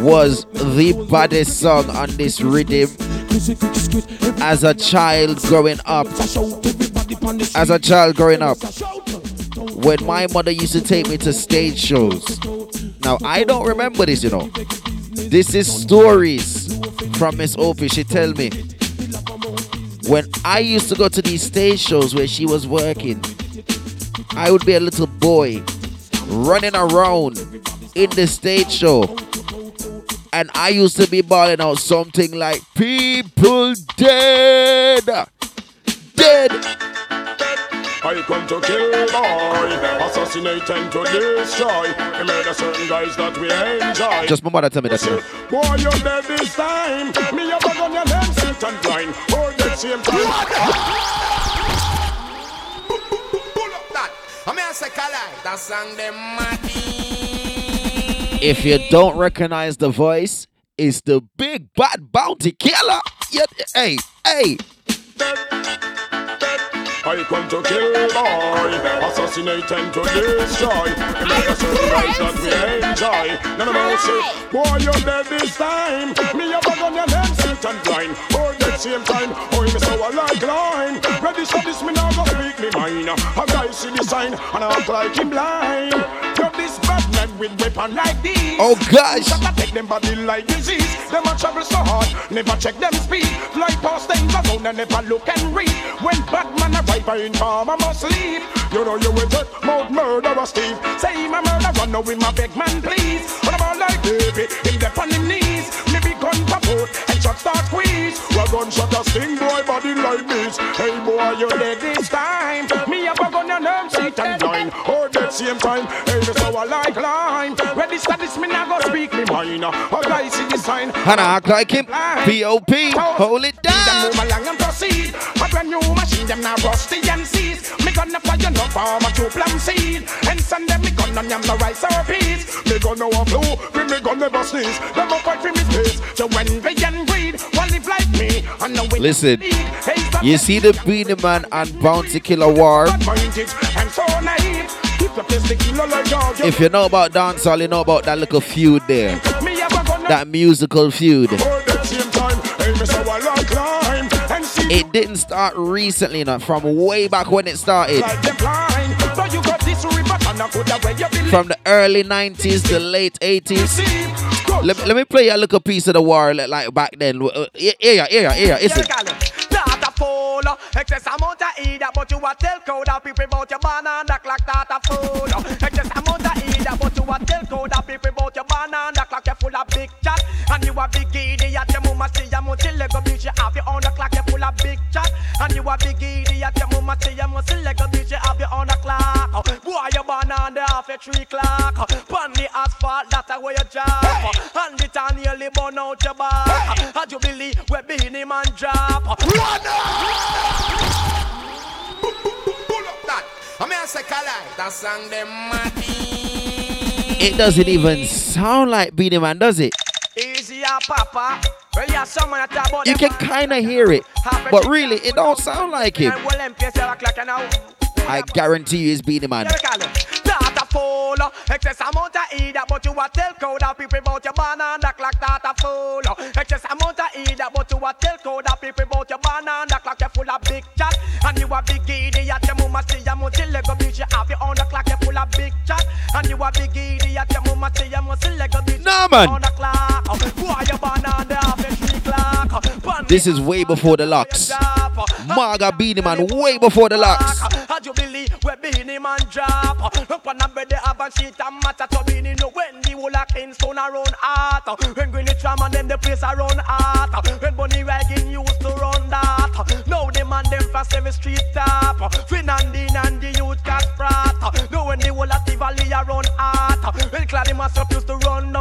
was the baddest song on this rhythm as a child growing up? As a child growing up, when my mother used to take me to stage shows. Now, I don't remember this, you know. This is stories from Miss Opie. She tell me when I used to go to these stage shows where she was working, I would be a little boy running around in the stage show. And I used to be bawling out something like people dead. Dead. I come to kill boy, assassinate and to destroy. He made a certain guys that we enjoy. Just my mother tell me that. You know. Boy, you're dead this time. Me a bag on your name, Satan blind. Oh, that same time. I mean, I say, Kali, that song them mad. If you don't recognize the voice, it's the big bad bounty killer. Yeah, hey, hey. I come to kill boy, assassinate and to destroy. He made a certain guys that we enjoy. None of mercy. Boy, you're dead this time. Me a bag on your name, Satan blind. Oh, that same time. Oh, me so I like line. Ready for this, me now go speak me mind. A guy see the sign and I act like him blind. You're this bad man with weapon like this. Oh gosh. Shot take them body like disease. Them a travel so hard, never check them speed. Fly past things around and never look and read. When Batman arrive, I inform I must leave. You know you will take mouth murderer Steve. Say my murderer, no with my big man please. When I'm all like baby, him dep on him knees. Me be gun support and shot start squeeze. Well gunshot a sting boy body like this. Hey boy, you dead this time. Me a bug on your nerve seat and blind. Same time. Hey, me so I like line. Ready status, me now go speak me mind. See the sign. Hannah act like him. P.O.P. Hold it down. Move along and proceed. A brand new machine, them now rusty and. Me gonna fire no farm a two plum seed. And send them me gun on yam the rice or peas. Me gonna me me gun never sneeze. Them a fight for me space. So when they one live like me. And no win Listen, you see the Beenie Man and Bounty Killer War. and so naive. If you know about dancehall, you know about that little feud there. that musical feud. It didn't start recently, not from way back when it started. From the early 90s, the late 80s. Let, let me play you a little piece of the war like, back then. Here, here, here, here. Listen. Full, excess amount of either, but you a tell crowd of people about your banana that clock data full. Excess amount of either, but you a tell crowd of people about your banana that clock you full of big chat. And you a big idiot, your mama say you must leg a bitch, you have your own clock, you full of big chat. And you a big idiot, your mama say you must leg a bitch, you have your own clock. Boy, your banana they half a three clock. Pon the asphalt, that's where you drop. And it on nearly burn out your back. And you believe we Beenie Man drop. Run I mean, I say, Kali, that song them mad. It doesn't even sound like Beenie Man, does it? Easy, ah, Papa. Well, yeah, someone that talk about You can kind of hear it, but really, it don't sound like him. And well, them place you look like you know. I guarantee you it's Beenie Man. Excess amount of either, but you a tell of people about your banana clock data full. Excess amount of either, but you a tell of people about your banana clock you full of big chat. And you a big idiot, your mama say you must leg a bitch, you have your own clock you full of big chat. And you a big idiot, your mama say you must leg a bitch, Nah, man. This is way before the locks. Marga Beenie Man, way before the locks. How do you believe we Beenie Man drop? Up on a bed, they have a sheet and matter to Beenie know when the whole of Kingston around heart. When Greenwich Tram and them the place around heart. When Bunny Wagon used to run that. Now them and them fast every street top. Finandine and the youth got sprat. Now when the whole of Tivoli around heart. When Claddy myself used to run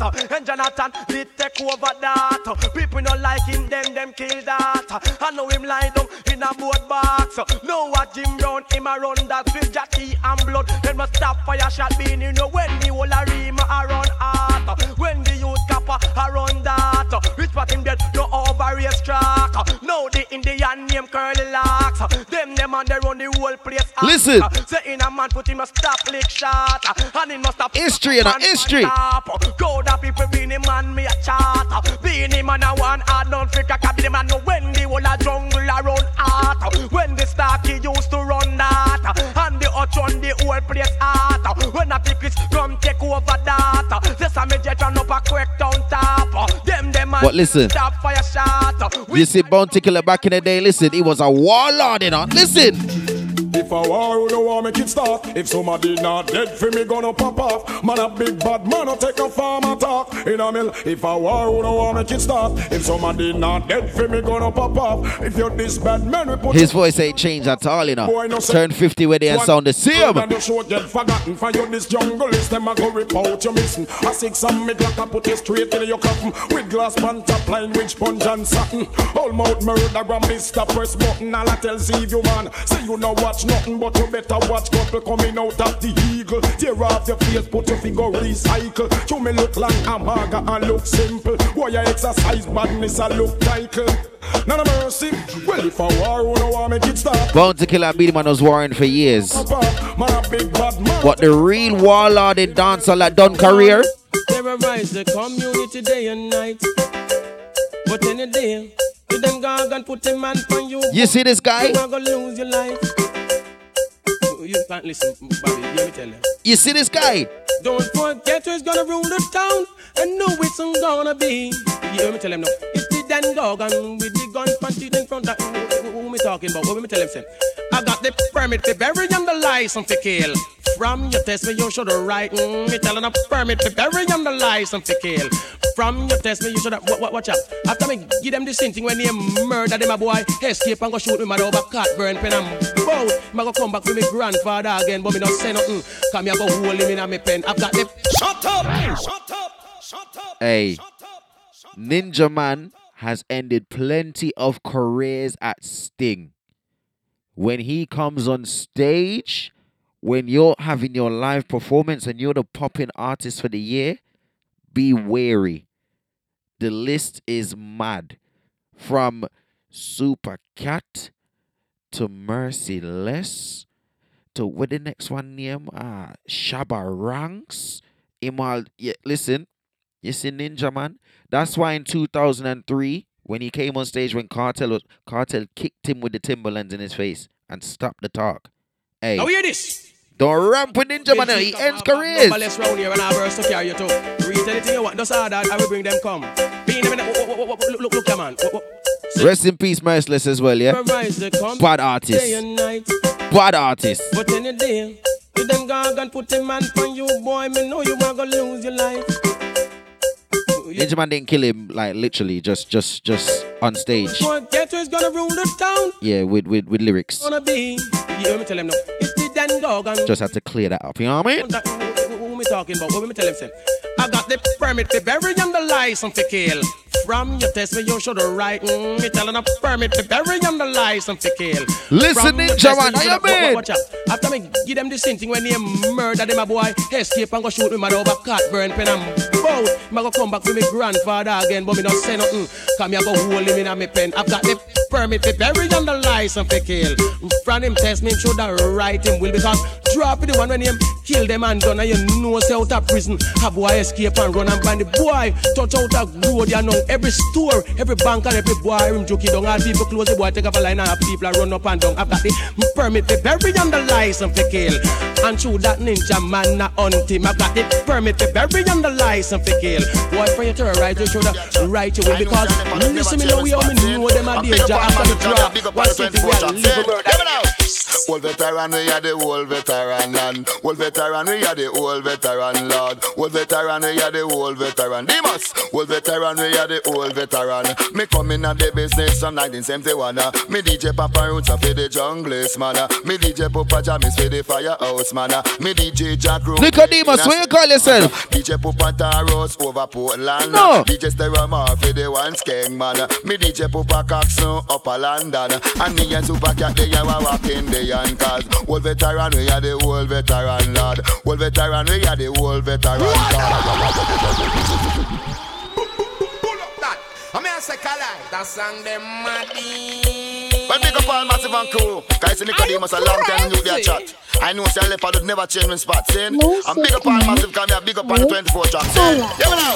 at. And Jonathan did take over that. People not like him, them, them kill that. I know him lie down in a boat box. Know what Jim Brown, him a run that with Jackie and blood. Then must stop fire shot being, you know, when the whole arena a run heart. When the youth a run that. Rich part him dead, no over race track. Name curly locks. Them, them and they run the whole place. hot. Listen. Say in a man put him a stop lick shot. And him must stop. History, know, man history. Go the people being him man me a chat. Being him man a one hard don't freak a cab him man know when the whole a jungle a run hot. When the Starkey used to run that. And the hutch on the whole place hot. When a pickles come take over that. This a me jet run up a quick down But listen. You see Bounty Killer back in the day, listen, he was a warlord, you know. Listen. If a war, who don't want make it start. If somebody not dead for me, gonna pop off. Man a big bad man, no take no farmer talk. In a mill, if a war, who don't want make it start. If somebody not dead for me, gonna pop off. If you're this bad man, we put His voice ain't changed at all, you know. Turn 50 where they sound the same. And your show get forgotten for you this jungle is them a go rip out your missing. A six and me glock and put it straight in your coffin. With glass pan top line, which sponge and satin. All mouth murder gram Mr. Press button. All I tell see you man. Say you no watch nothing, but you better watch couple coming out of the eagle. Tear off your face, put your finger recycle. You me look like a maga and look simple. Why you exercise badness and look title. None of mercy. Well, if a war, who no want make it stop. Bounty Killer and Beenie Man was warring for years. Man a big bad man. But the real warlord in dancehall that done career, Terrorize the community day and night. But any day, you them gog and put a man on you. You see this guy? You gonna lose your life. You- You can't listen, Bobby. Let me tell you. you see this guy? Don't forget who's gonna rule the town and know it's gonna be. You hear me tell him now. It's the Don Gorgon with the gun panty in front of who, who, who me talking about? What me tell him say? I got the permit to bury and the license to kill. From your test me you should have right. Mm, me telling a permit to bury and the license to kill. From your test me you should have watch, watch out. After me give them the same thing when they murder them a boy escape and go shoot me mad over cat burn pen and bow. Me go come back for me grandfather again, but me not say nothing. Come here go hold him in a me pen. I've got the shut up, shut up, shut up. Hey, Ninja Man has ended plenty of careers at Sting. When he comes on stage, when you're having your live performance and you're the popping artist for the year, be wary. The list is mad. From Super Cat to Merciless to what the next one name? Uh Shabba Ranks. Imal, yeah, listen, you see Ninja man. That's why in 2003, when he came on stage when Kartel was, Kartel kicked him with the Timberlands in his face and stopped the talk. Hey, Now hear this. don't ramp with Ninja man. He ends careers. Number less round here and I verse to carry you too. Read anything you want, just order, I will bring them come. In look, look, look, man. Rest in peace, Merciless as well, yeah. Bad artist. and. Bad artist. But any day, you them gargan put a man on you, boy. Me know you are gonna lose your life. Ninja man didn't kill him like literally, just just just on stage. Boy, gonna rule the town. Yeah, with with with lyrics. Gonna be. You hear me tell him no. It's the dog and Just had to clear that up. You know what I mean? That- who, who, who me talking about? What me tell him say? I got the permit to bury and the license to kill. From your test me, you should right. Mm, me telling a permit to bury and the license to kill. Listen, From Ninja man, how you wa- wa- mean? Watch out. After me give them the same thing when they murder them a boy, escape and go shoot me mother over cat burn pen and bow. Me go come back for me grandfather again, but me not say nothing. Come here go hold him in a me pen. I've got the permit to bury and the lies license to kill. From him test me, shoulda right him will because drop the one when him kill them and done and you know say out of prison. A boy escape and run and find the boy touch out a road you know every store, every bank and every boy him jockey down. All people close the boy take up a line and have people a run up and down. I've got the permit to bury and the lies license to kill. And through that ninja man na hunt him. I've got the permit to bury and the lies license to kill. Boy for you to right you shoulda right you will because listen me know we how me know them a danger after the drop. One city we are murder. Old veteran, we are the old veteran land. Old veteran, we are the old veteran lord. Old veteran, we are the old veteran. Demas, old veteran, we are the old veteran. Me come in at the business from 1971. uh. Me DJ Papa Roots for the junglist man. uh. Me DJ Papa Jamis for the firehouse man. uh. Me DJ Jack Rose. Nicodemus, what you call yourself? DJ Papa Taros over Portland. No. DJ Sterama for the one skeng man. Me DJ Papa Coxon upper London. And me and Super Cat they are walking the yan cause old veteran we are the old veteran lord. Old veteran we are the old veteran lord. I mean I say Kali, that song them maddy. Well, big up all massive and crew. Guys, Nicodemus a long time you their chat. I know say leopard would never change my spot, see? And big up all massive come here, big up on the 24 track, see? Yeah, now.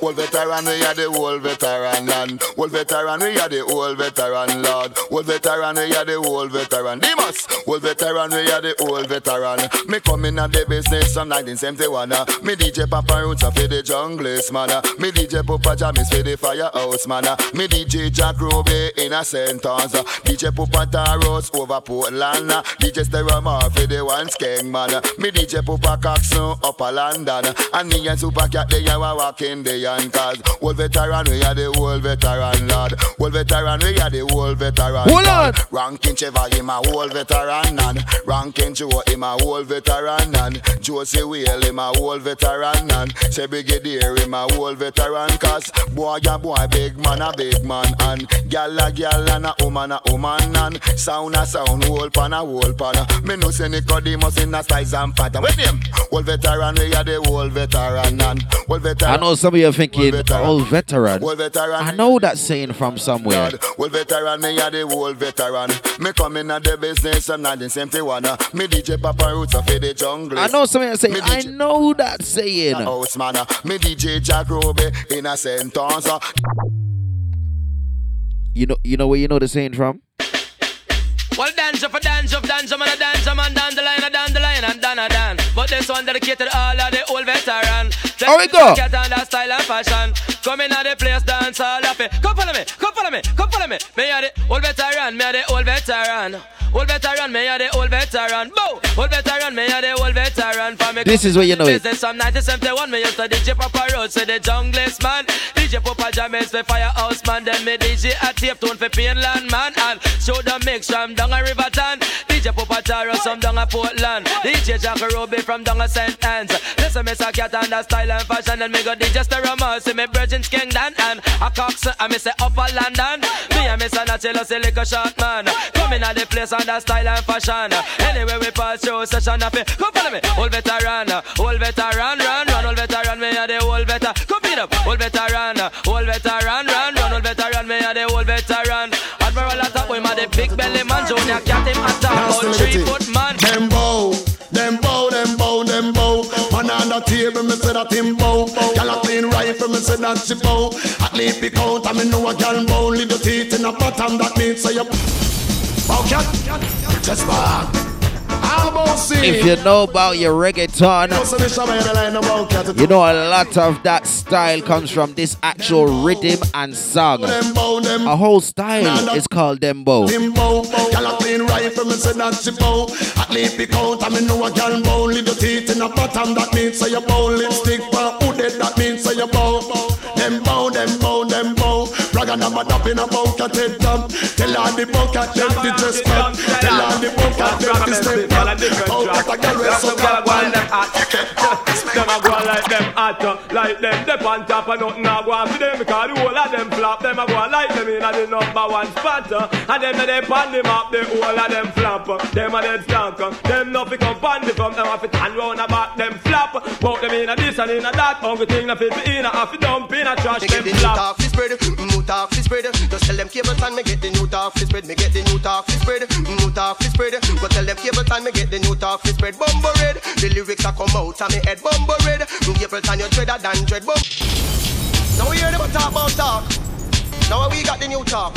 Old veteran, we are the old veteran land. Old veteran, we are the old veteran lord. Old veteran, we are the old veteran. Demas, old veteran, we are the old veteran. Me come in at the business from 1971. uh. Me DJ Papa Roots for the junglist man. uh. Me DJ Papa Jamis for the firehouse man. uh. Me DJ Jack Ruby in a sentence. DJ Papa Taros over Portland. DJ Sterama for the one skeng man. Me DJ Papa Coxon upper London. And me and Super Cat they are walking the yan cause old veteran we are the old veteran lord. Old veteran we are the old veteran. Hold lord. Ranking Cheva him a old veteran and Ranking Joe him a old veteran and Josey Wales him a old veteran and Say Brigadier him a old veteran cause boy a boy big man a big man and gal a gal and a woman a woman and sound a sound whole pan a whole pan me no say Nicodemus in a size and pattern with him old veteran we are the old veteran and old veteran I know some of you are thinking, old veteran. Old veteran. I know that saying from somewhere. Old veteran, me a the old veteran. Me come in at the business from 1971. uh. Me DJ Papa Roots of the jungle. I know some of you are saying, I DJ know that saying. House man, me DJ Jack Ruby in a sentence. You know, you know where you know the saying from? Well, dance up, dance up, dance up, man, a dance up, man, down the line, down the line, and down. But this one dedicated all of the old veteran. How we go? Get on that style and fashion. Come in at the place, dance all of it. Come follow me, come follow me, come follow me. Me a the old veteran, me a the old veteran. Old veteran, me a the old veteran. Bow, old veteran, me a the old veteran. For me, This is where you know it. Business from 1971, me used to DJ Papa Road, say the junglist man. DJ Papa James for Firehouse man, then me DJ a tape tune for Painland man, and show the mix from down a Riverton. DJ Papa Taro from down a Portland. DJ Jack Ruby from down a St. Ann's. Listen, me say cat and the style and fashion, and me go DJ Sterama, see me Virgin Kingdom and a Cox, and me say Upper London. Me and me say Nachelo, say liquor shot man. Coming in at the place and the style and fashion. Anyway we pass through session of it. Come follow me, old veteran, old veteran, run, run, old veteran, me a the old veteran. Come beat up, old veteran, old veteran, run, run, old veteran, me a the old veteran. Admiral attack, we ma the big belly man, Junior cat him attack, old three foot man. Them bow, them bow, them bow, them bow. Man on the table, me say that him bow. Gal a clean rifle, me say that she bow. At least pick out, I me know a gal bow. Little teeth in a bottom, that means say you. Bow cat, just back. How about see? If you know about your reggaeton, you know a lot of that style comes from this actual rhythm and song. A whole style is called dembow. Dembow, bow. Braga na madap in a head dump. Tell all the bucket them to just stop. Tell all the bucket them to step up. Oh, that a rest up that one. Them a go like them hot, uh, like them Dep on top of nothing a go for them Because the whole of them flop Them a go like them in a the number one spot uh, And them a they pan them up The whole of them flop uh, Them a dead stank uh, Them no fi come pan the from Them a fi turn round about them flop Put them in a this and in a that Hungry thing na fit fi in a Have fi dump in a trash Them get the new flop spread, new talk fi spread. Just tell them Capleton, me get the new talk fi spread. Me get the new talk fi spread, new talk fi spread. Go tell them Capleton, me get the new talk fi spread. Bumbo red, the lyrics a come out of me head. Bumbo red, Capleton you dreader than dread. Bum. Now we hear them talk about talk. Now we got the new talk.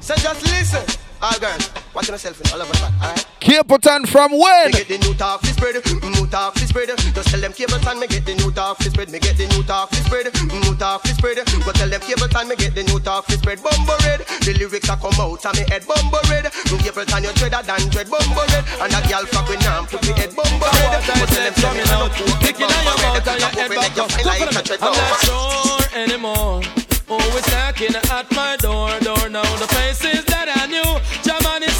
So just listen. All girls, watch yourself in all over that, alright? Capleton from when? Me get the new talk fi spread, new talk fi spread. Just tell them Capleton, me get the new talk fi spread. Me get the new talk fi spread, new talk fi spread. Go tell them Capleton, me get the new talk fi spread. Bumbo red, the lyrics a come out of me head. Bumbo red, Capleton you dreader than dread. Bumbo red, and a girl fuck with nam put me head. Bumbo red, go tell them say me no cool. Kicking on your mouth and your head back up. I'm not sure anymore. Always knocking at my door, door now. The faces that I knew,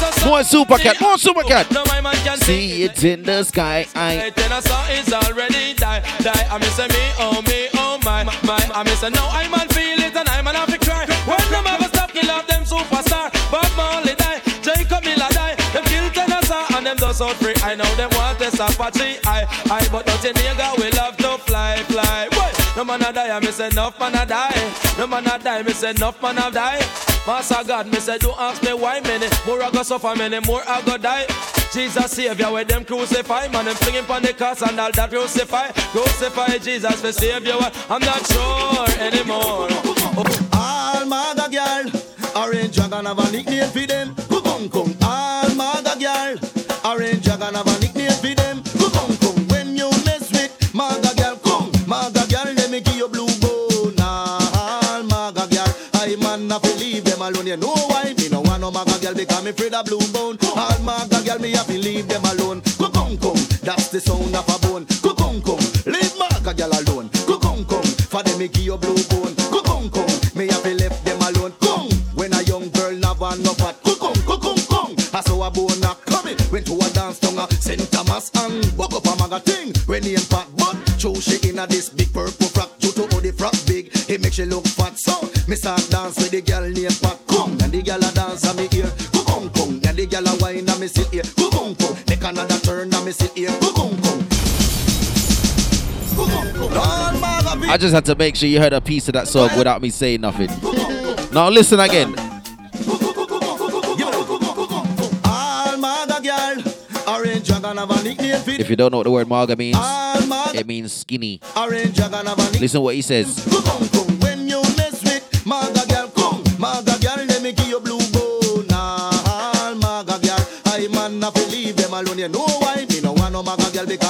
Is so More supercat, more supercat. No, my man can See it in the sky. I Then I saw it's already die, die. I'm miss me, oh me, oh my, my. I miss no, I man feel it and I man have to cry. When them ever stop kill off them superstar, Bob Marley die, Jacob Miller die. Them kill Tennessee and them does out free. I know them want this Apache, I, I, but nothing nigga we love to fly, fly. Boy, no man a die, I miss enough man a die. No man a die, I miss enough man a die. Master God, me say, don't ask me why many more I go suffer, many more I go die. Jesus Savior, where them crucify, man, them flinging on the cross and all that crucify, crucify Jesus for Savior. I'm not sure anymore. All maga girl, orange dragon have a nickname for them. Kung kung. All maga girl, orange dragon have a You know why? Me no want no maga girl because me afraid of blue bone. All maga girl, me have to leave them alone. Kung kung. That's the sound of a bone. Kung kung. Leave maga girl alone. Kung kung. For them me give you blue bone. Kung kung. Me have to left them alone. Kung. When a young girl a no. Kung kung kung kung. I saw a bone a coming. Went to a dance tongue St. Thomas and woke up a maga thing. When he fat but show she in a this big purple frock. Due to how the frock big, it make she look fat. So me start dance with the girl named me sit here. Kung kung. All maga I just had to make sure you heard a piece of that song without me saying nothing. Now listen again. All maga girl, orange dragon have a nickname for If you don't know what the word marga means, it means skinny. orange dragon have a nickname. Listen what he says.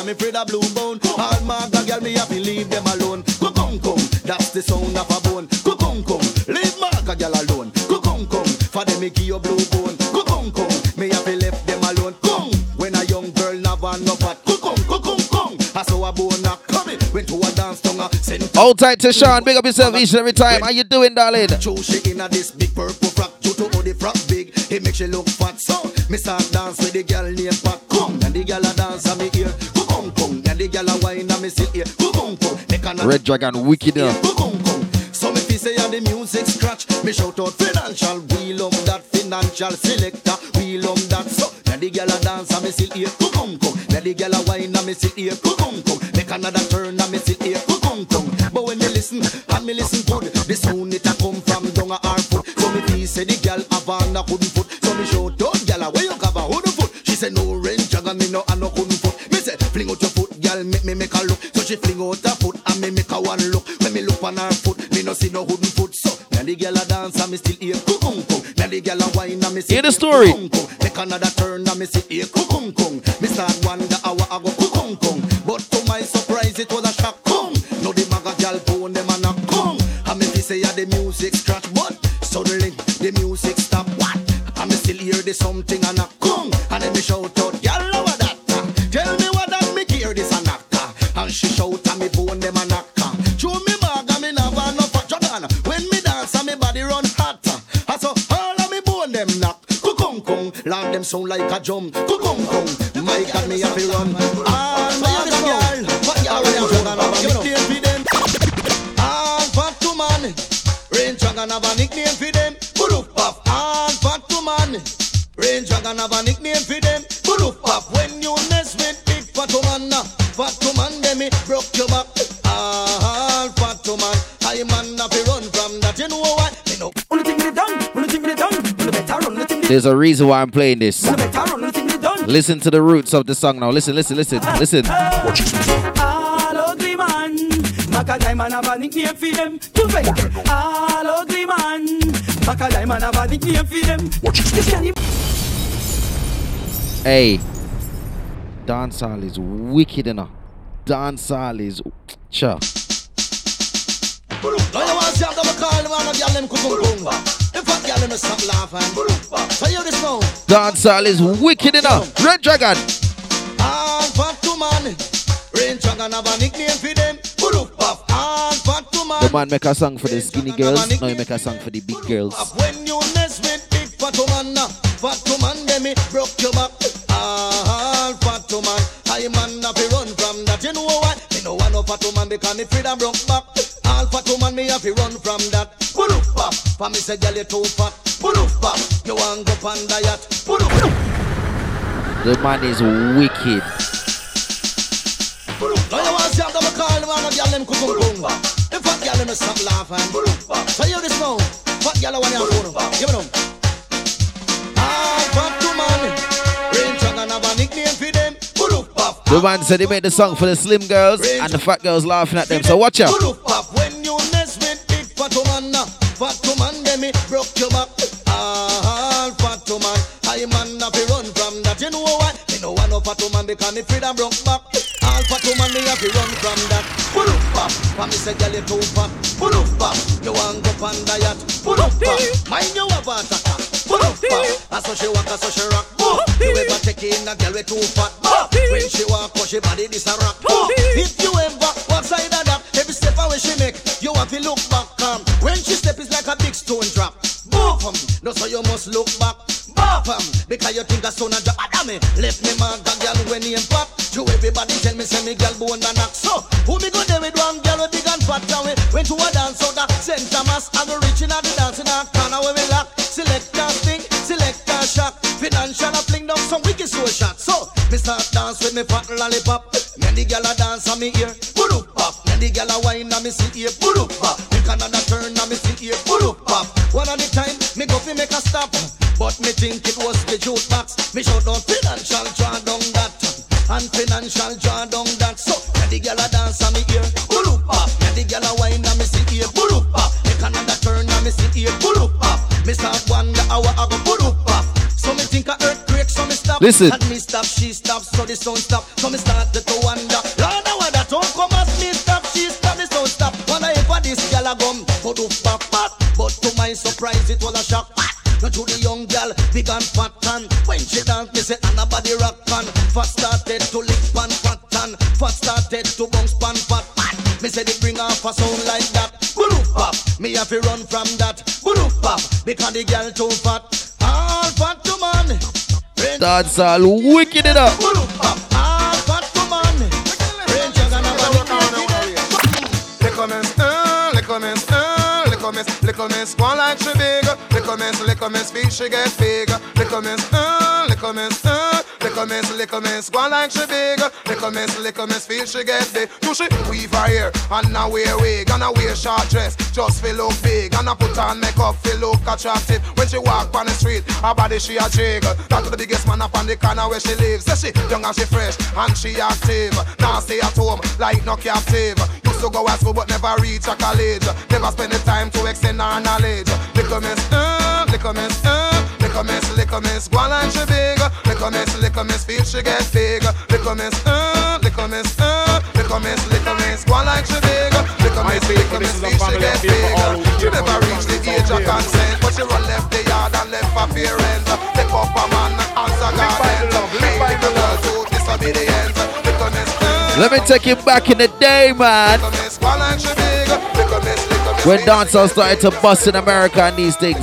Me afraid of blue bone. All maga girl, me have to leave them alone. Kung kung, that's the sound of a bone. Kung kung, leave maga girl alone. Kung kung, for them me give you blue bone. Kung kung, me have to left them alone. Kung, when a young girl a no fat. Kung kung kung kung, I saw a bone a coming. Went to a dance tongue, sent Hold tight to Sean. Big up yourself each and every time. How you doing, darling? Show she in a this big purple frock Due to how the frock big It makes she look fat So me start dance with the girl named Pat Kung And the girl a dance on me ear me sit here Kung kung Make another Red Dragon, wicked up. so me fi say and the music scratch. Me shout out financial We love that financial selector. We love that so Now the girl a dance and me sit here Kung kung Now the girl a wine and me sit here Kung kung Make another turn and me sit here Kung kung But when you listen and me listen good The sound it a come from down a foot. So me fi say the girl have on a girl make me make a look So she fling out her foot and me make her one look. When me look on her foot, me no see no wooden foot. So me the girl a dance and me still hear kung kung. And the girl a whine and me see Hear the story. kung kung. Make another turn and me see hear kung kung. Me start wonder how I go kung kung. But to my surprise it was a shock kung. No the maga girl phone them and a kung. And me fi say yeah the music scratch but suddenly the music stop. What? And me still hear the something and a And she shout and me bone them a knock. Show me bag and me never no fat dragon. When me dance and me body run hot. I so all of me bone them knock. Kung kung, Lord them sound like a drum. Kung kung, my God me have to run. Ah, all my girl, what girl them dragon There's a reason why I'm playing this. better run, only thing me done. Listen to the roots of the song now. Listen, listen, listen, ah. listen. All ugly man. Macadai man have a nickname for them. You better. All ugly man. Macadai man have a nickname for them. This Hey, dancehall is wicked enough. Dancehall is cha. Now you want to see how them call them and a girl them kung kung. If a girl them stop laughing. So you this now. Dancehall is wicked enough. Red Dragon. All fat to man. Rain dragon have a nickname for them. Puruf puff. All fat to man. The man make a song for the skinny girls. Now he make a song for the big girls. When you mess with big fat man, uh, fat man, them me broke your back. All fat man, I man have to run from that. You know what? Me no want no fat man because me freedom broke back. All fat man, me have to run from that. Puruf puff. For me say, girl, you too fat. Puruf puff. You want go pan diet. Puruf The man is wicked. Now you want to see how them call them and a girl them kung kung. If a girl them stop laughing. So you this now. Fat girl want your phone. Give it them. Ah, fat to man. Rain dragon have a nickname for them. Puruf puff. The man said he made the song for the slim girls and the fat girls laughing at them. So watch out. Puruf puff. When because me freedom broke back. All fat man, me have to run from that. Puruf puff. For me say, girl, you too fat. Puruf puff. You want go pan diet. Puruf puff. Mind you have a attacker. Puruf puff. And so she walk, and so she rock. You ever take in a girl with too fat? When she walk, cause she body this a rock. If you ever walk side of that, every step away she make, you have to look back. Um, when she step is like a big stone drop. Both um, no so you must look back. Um, because you think a son a drop. a Adame, left me mark a girl when he pop. To everybody tell me say me girl bone and knock. So who me go there with one girl with big and fat and we went to a dance out the center mass. I go reaching out the dancing in a corner where we lock. Select a thing, select a shot. Financial a fling down some wicked soul shot. So me start dance with me fat lollipop. Me and the girl a dance on me ear. Put pop. Me and the girl a wine on me see ear. Put pop. Me another But me think it was the jukebox. Me shout out financial draw down that. And financial draw down that. So me the girl a dance on me ear. Pop. Me and the girl a wine on me see ear. Put pop. Ah. Make another turn on me see ear. Put pop. Ah. Me start wonder how I go pop. Ah. So me think a earthquake, so me stop. Listen. And me stop, she stop, so the sound stop. So me started to wonder. Lord, now that don't come as me stop, she stop, the sound stop. Wonder if a this girl a gum, up pop. But to my surprise, it was a shock. Not to the big and fat and when she dance, me say and a body rock pan. Fat started to lick pan fat and fat started to bounce pan fat. Me say they bring off a sound like that. Bulu pop, me have to run from that. Bulu pop, because the girl too fat. All fat to man. Dancehall wicked enough. Bulu pop, all fat to man. Rain dragon have a nickname for them. Les uh, les commences, uh, les commences, les commences, one like she big. Les commences, les commences, feel she get big. Les commences, uh, les commences, uh, les commences, les commences, one like she big. Little miss, little miss, feel she get big. Do she weave her hair and now wear wig and I wear short dress just feel look big and I put on makeup feel look attractive. When she walk on the street, her body she a jiggle. That to the biggest man up on the corner where she lives. Say she young and she fresh and she active. Now stay at home like no captive. Used to go to school but never reach a college. Never spend the time to extend her knowledge. Little miss, uh, little miss, uh, little miss, little miss, go on like she big. Little miss, little miss, feel she get big. Little miss, uh, little miss, uh, little miss, little miss, go on like she big. Little miss, little miss, feel she get big. She never reach the age of consent, but she run left the yard and left her parents. Take up a man and answer garden. Hey, little girl, to disobedience. Little miss, uh, Let me take you back in the day, man. little miss, go on like she big. Little miss, little miss, When dancehall started to bust in America and these things.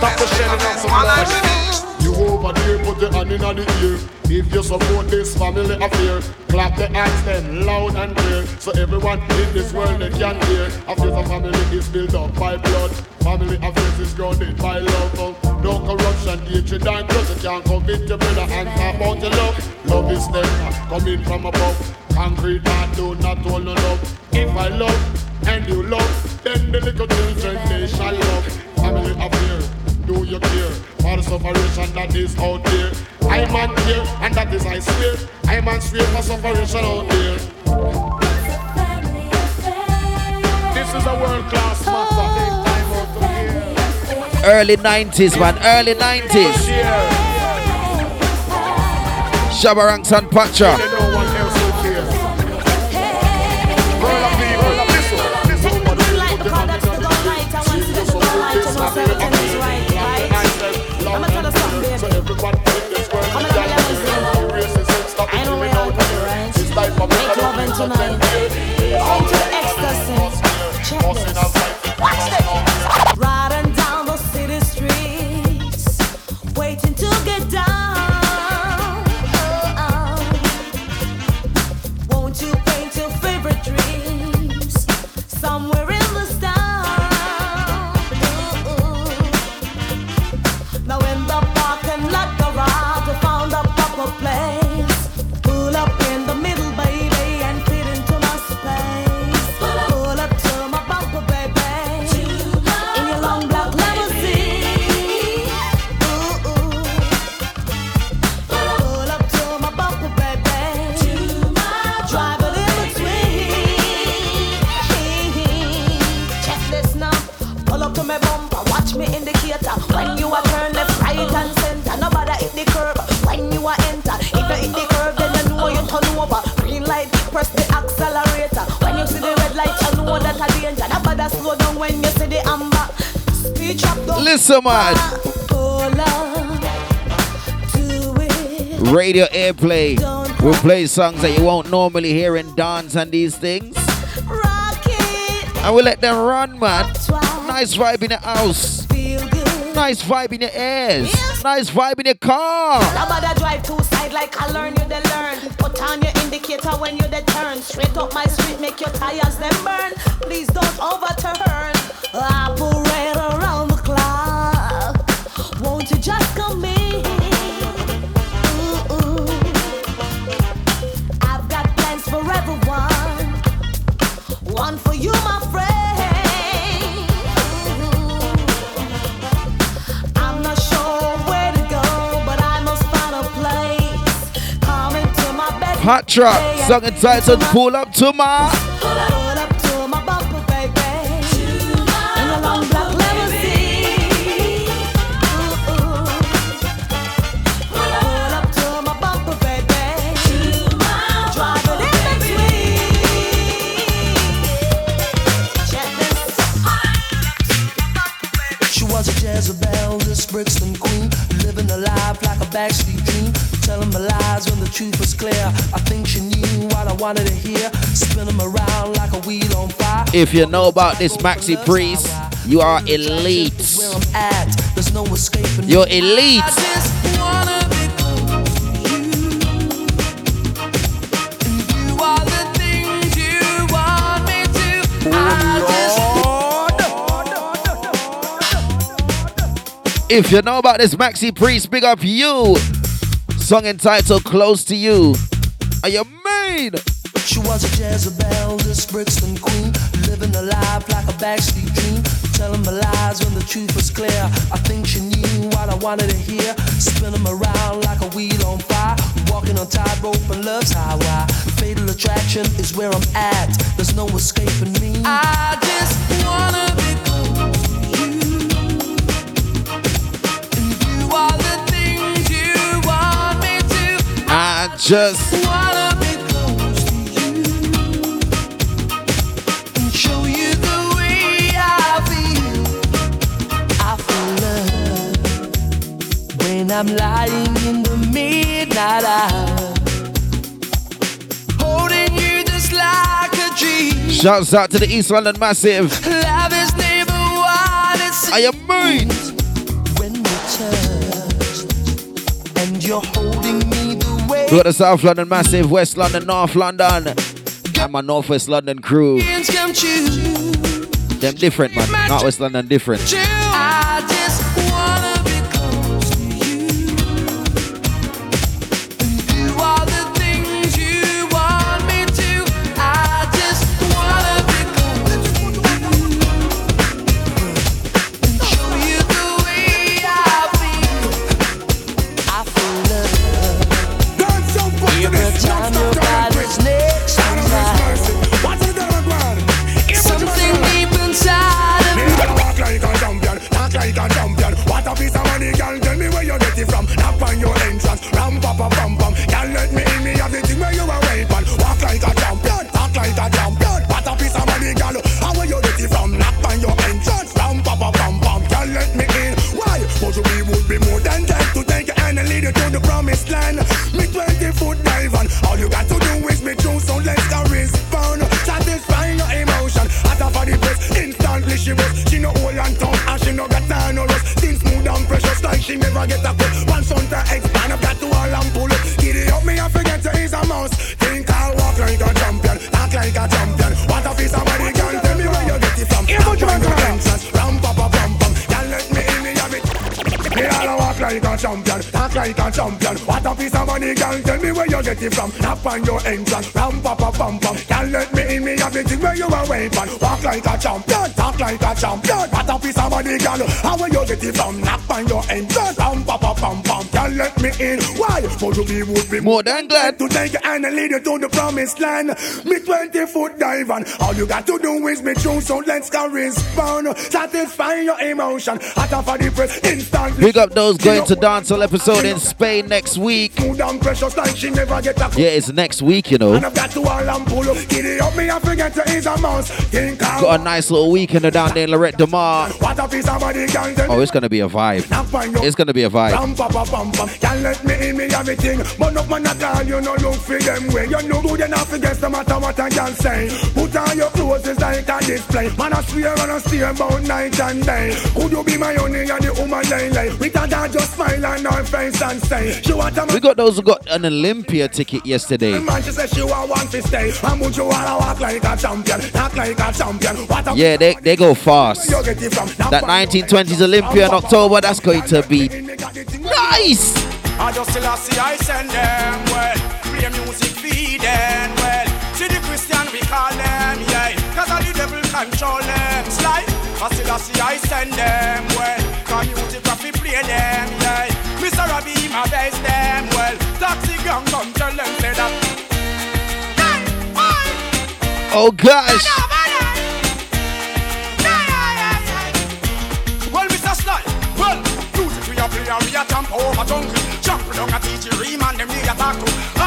Stop the shelling You over there, put your hand in the ear. If you support this family affair, clap the hands then loud and clear. So everyone in this world they can hear. Affairs of family is built up by blood. Family affairs is grounded by love. No corruption, hatred and grudge. You can't convict your brother and talk about your love. Love is never coming from above. Concrete man do not hold no love. If I love and you love, then the little children they shall love. Family affair do you care for the that is out there? I man here, and that is I swear. I man swear for out there. This is a world class matter. Take time out to hear. Early 90s, man. Early 90s. Shabba Ranks and Patra. Check Listen, man. Pull up to it. Radio airplay. We'll play songs that you won't normally hear in dance and these things. And we let them run, man. Nice vibe in the house. Nice vibe in the ears. Nice vibe in the car. Nobody drive two side like I learn you learn. Put on your indicator when you the turn. Straight up my street, make your tires them burn. Please don't overturn. Around the clock. Won't you just come in? Ooh, ooh. I've got plans for everyone. One for you, my friend. I'm not sure where to go, but I must find a place. Come into my bed. Patra, song entitled Pull Up to My. Clear. I think she knew what I wanted to hear, spin 'em around like a wheel on fire. If you know about this Maxi Priest, you are elite. Where I'm at, there's no. You're elite. I just wanna be close to you. And you are the things you want me to. I just If you know about this Maxi Priest, big up you. Song entitled Close to You. Are you mean? She was a Jezebel, this Brixton queen, living a life like a backstreet dream, telling me lies when the truth was clear. I think she knew what I wanted to hear, spin 'em around like a wheel on fire, walking on tightrope and love's highway. Fatal attraction is where I'm at. There's no escaping me. I just wanna be when I'm lying in the midnight hour, holding you just like a dream. Shouts out to the East London Massive. Love is never what it seems. Are you mean? When we touch and you're holding the way. We got the South London Massive, West London, North London. And my Northwest London crew. dreams come true. Them different, man. Not West London different. Get it from. Knock on your entrance, ram pa pa pam pam. Girl, let me in, me have the thing where you are waiting. Walk like a champion, talk like a champion. What a piece of money, girl. How where you get it from? Knock on your entrance, ram pa pa pam pam. Girl, let me in. Why? But you be would be More than glad to take hand and lead you to the promised land. Me 20 foot dive on. All you got to do is me true, so let's go respond. Satisfy your emotion. Hot off of the press, instantly. Big up those going to dancehall episode in Spain next week. Smooth and precious like she never get a Yeah, it's next week, you know. I've got to all and pull up. Get it up, me I forget to ease a mouse. Think I a nice little weekend down there in Lloret de Mar. what a piece of body can tell Oh, it's gonna be a vibe. It's gonna be a vibe. Can't them way. You no good enough guess no matter what I can say. Put on your clothes it's like a display. Man I swear and I stay about night and day. Could you be my honey and the woman lay a dad just smile on her face and say she want a We got those who got an Olympia ticket yesterday. man. She said she want one to stay. And would you wanna walk like a champion? Talk like a champion. What a Yeah, they, they go fast. you get it from? That 1920s Olympia in October, that's going to be nice. I just still see I send them well. Play music feed them well. See the Christian we call them, yeah. Cause all the devil control them. Slide. I still see I send them well. Cause music we play them, yeah. Mr. Robbie my best them well. Taxi gang come tell them say that. Oh gosh. Well, Mr. Sly, well, music we a play and we a jump over jungle. Jump down a teach you ream and them need a talk to.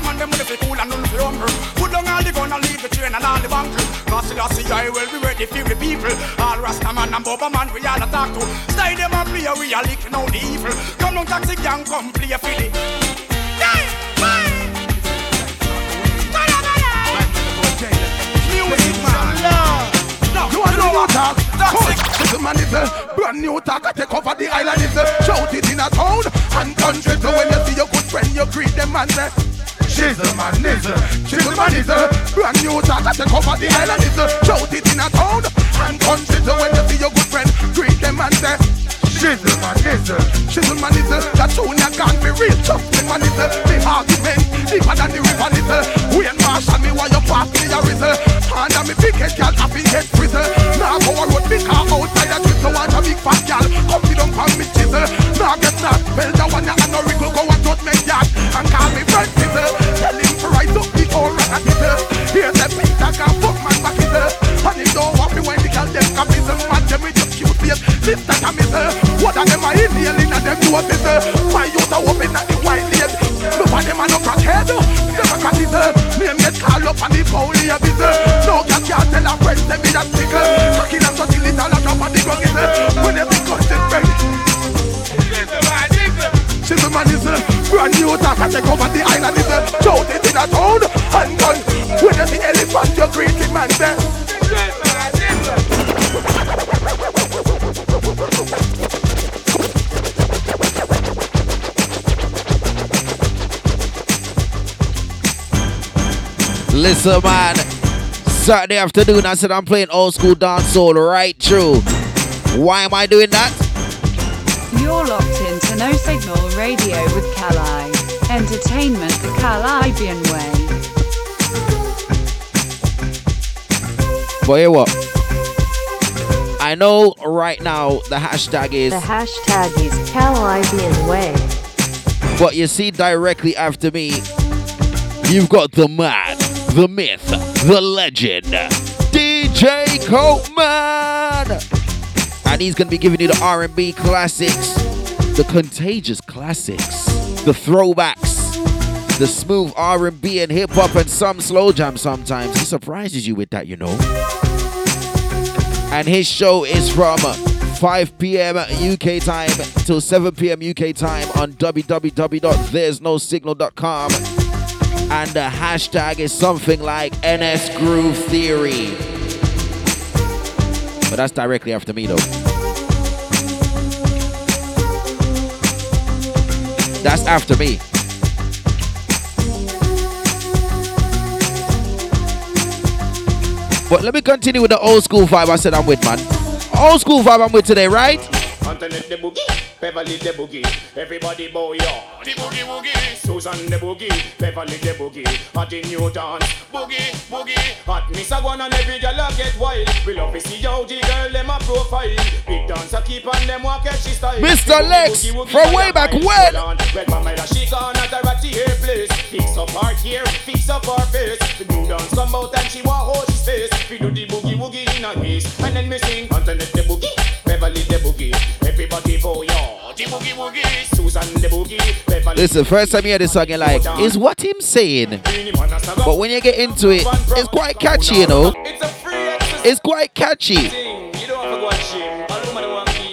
And man them with the cool and none for humble. Put down all the gun and leave the train and all the bunker. Cause I see I will be ready for the people. All Rasta man and Bubba man we all a talk to. Style them and play we a licking out the evil. Come down taxi gang come play the. Yeah, bye. Music man. You want to know what? This man is a brand new talk. I take over the island. Is a shout it in a town and country. So when you see your good friend, you greet them and say. She's the a man, is a brand new talk. I take over the island. Is shout it in a town and country. So when you see your good friend, greet them and say. Shizzle man nizzle, shizzle man nizzle. That tune ya can't be real. Trust me man nizzle. The argument deeper than the river nizzle. Wayne Marshall me while you pass me a rizzle. Under me big head girl happy head frizzle. Now go a road me car outside a. So watch a big fat girl come sit down on me chisel. Now get that bell the one ya and no wriggle go and just make yard and call me friend sizzle. Tell him to rise up the old rat a tizzle. Here's the Peter can fuck man back hizzle. And him don't want me when the girl them come hizzle. Man them with your cute face, sister can mizzle. What of them are inhaling and them a sizzle. My youth are open at the wine lane. Look at them and no crackhead. Them a cat hizzle. Name get call up and the poly a bizzle. No cat can't tell a friend them me that tickle. Cracking and till it all a drop on the ground hizzle. When they think content ready. Shizzle man is brand new talk and take over the island is Shout it in a town and gun When you see elephant you greet him and Listen, man. Saturday afternoon, I said I'm playing old school dancehall right through. Why am I doing that? You're locked into No Signal Radio with Kali. Entertainment the Caribbean way. But hear what? I know right now the hashtag is, The hashtag is Kalibbean Way. but you see directly after me, you've got the man, the myth, the legend, DJ Coleman, and he's gonna be giving you the R&B classics, the contagious classics, the throwbacks, the smooth R&B and hip hop, and some slow jam. Sometimes he surprises you with that, you know. And his show is from 5 p.m. UK time till 7 p.m. UK time on www.there'snosignal.com. And the hashtag is something like NS Groove Theory. But that's directly after me, though. That's after me. But let me continue with the old school vibe I said I'm with, man. Old school vibe I'm with today, right? Antoinette the Beverly the boogie, everybody bow yo. The boogie woogie, Susan the boogie, Beverly the boogie, hot in new dance, boogie boogie, hot Miss a one and every girl a get wild. We love to see how the girl them a profile. Big dancer keep on them walk catch she style. Mr. The boogie Lex, from way back mile. when? Hold on, Red mama that she gone at a ratty hair place. Fix up her hair, fix up her face. The new dance come out and she want hold his face. We do the boogie woogie in a waist, and then me sing Antoinette the boogie, Beverly the boogie, everybody bow yo. The boogie woogie, Susan the boogie, Beverly. Listen, first time you hear this song, you're like, is what him saying? But when you get into it, it's quite catchy, you know. It's quite catchy.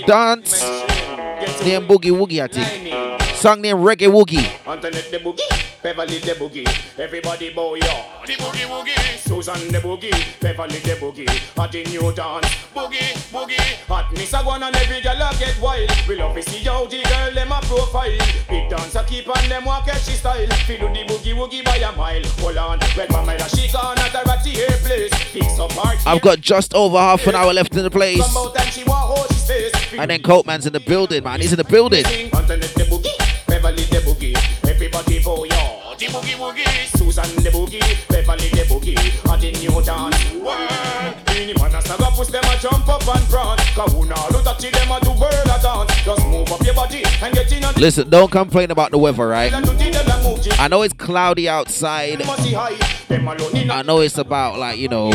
Dance, name Boogie Woogie, I think. Song name Reggae Woogie. Boogie, Beverly the boogie, everybody bow yo. The boogie woogie, Susan the boogie, Beverly the boogie, hot in new dance, boogie boogie, hot Miss a one and every girl a get wild. We love to see how the girl them a profile. Big dancer keep on them walk catchy style. Feel do the boogie woogie by a mile. Hold on, red mama that she gone at a ratty hair place. Fix up her I've got just over half an hour left in the place. come out and she want hold his face. And then Coatman's in the building, man. He's in the building. Antoinette the boogie, Beverly the boogie, everybody bow yo. Oh. The boogie woogie, Susan the boogie, Beverly the boogie, hot in new dance. World, any man a saga push them a jump up and prance. Cause who now them a do world a dance. Just move up your body and get in Listen, don't complain about the weather, right? I know it's cloudy outside. I know it's about like, you know,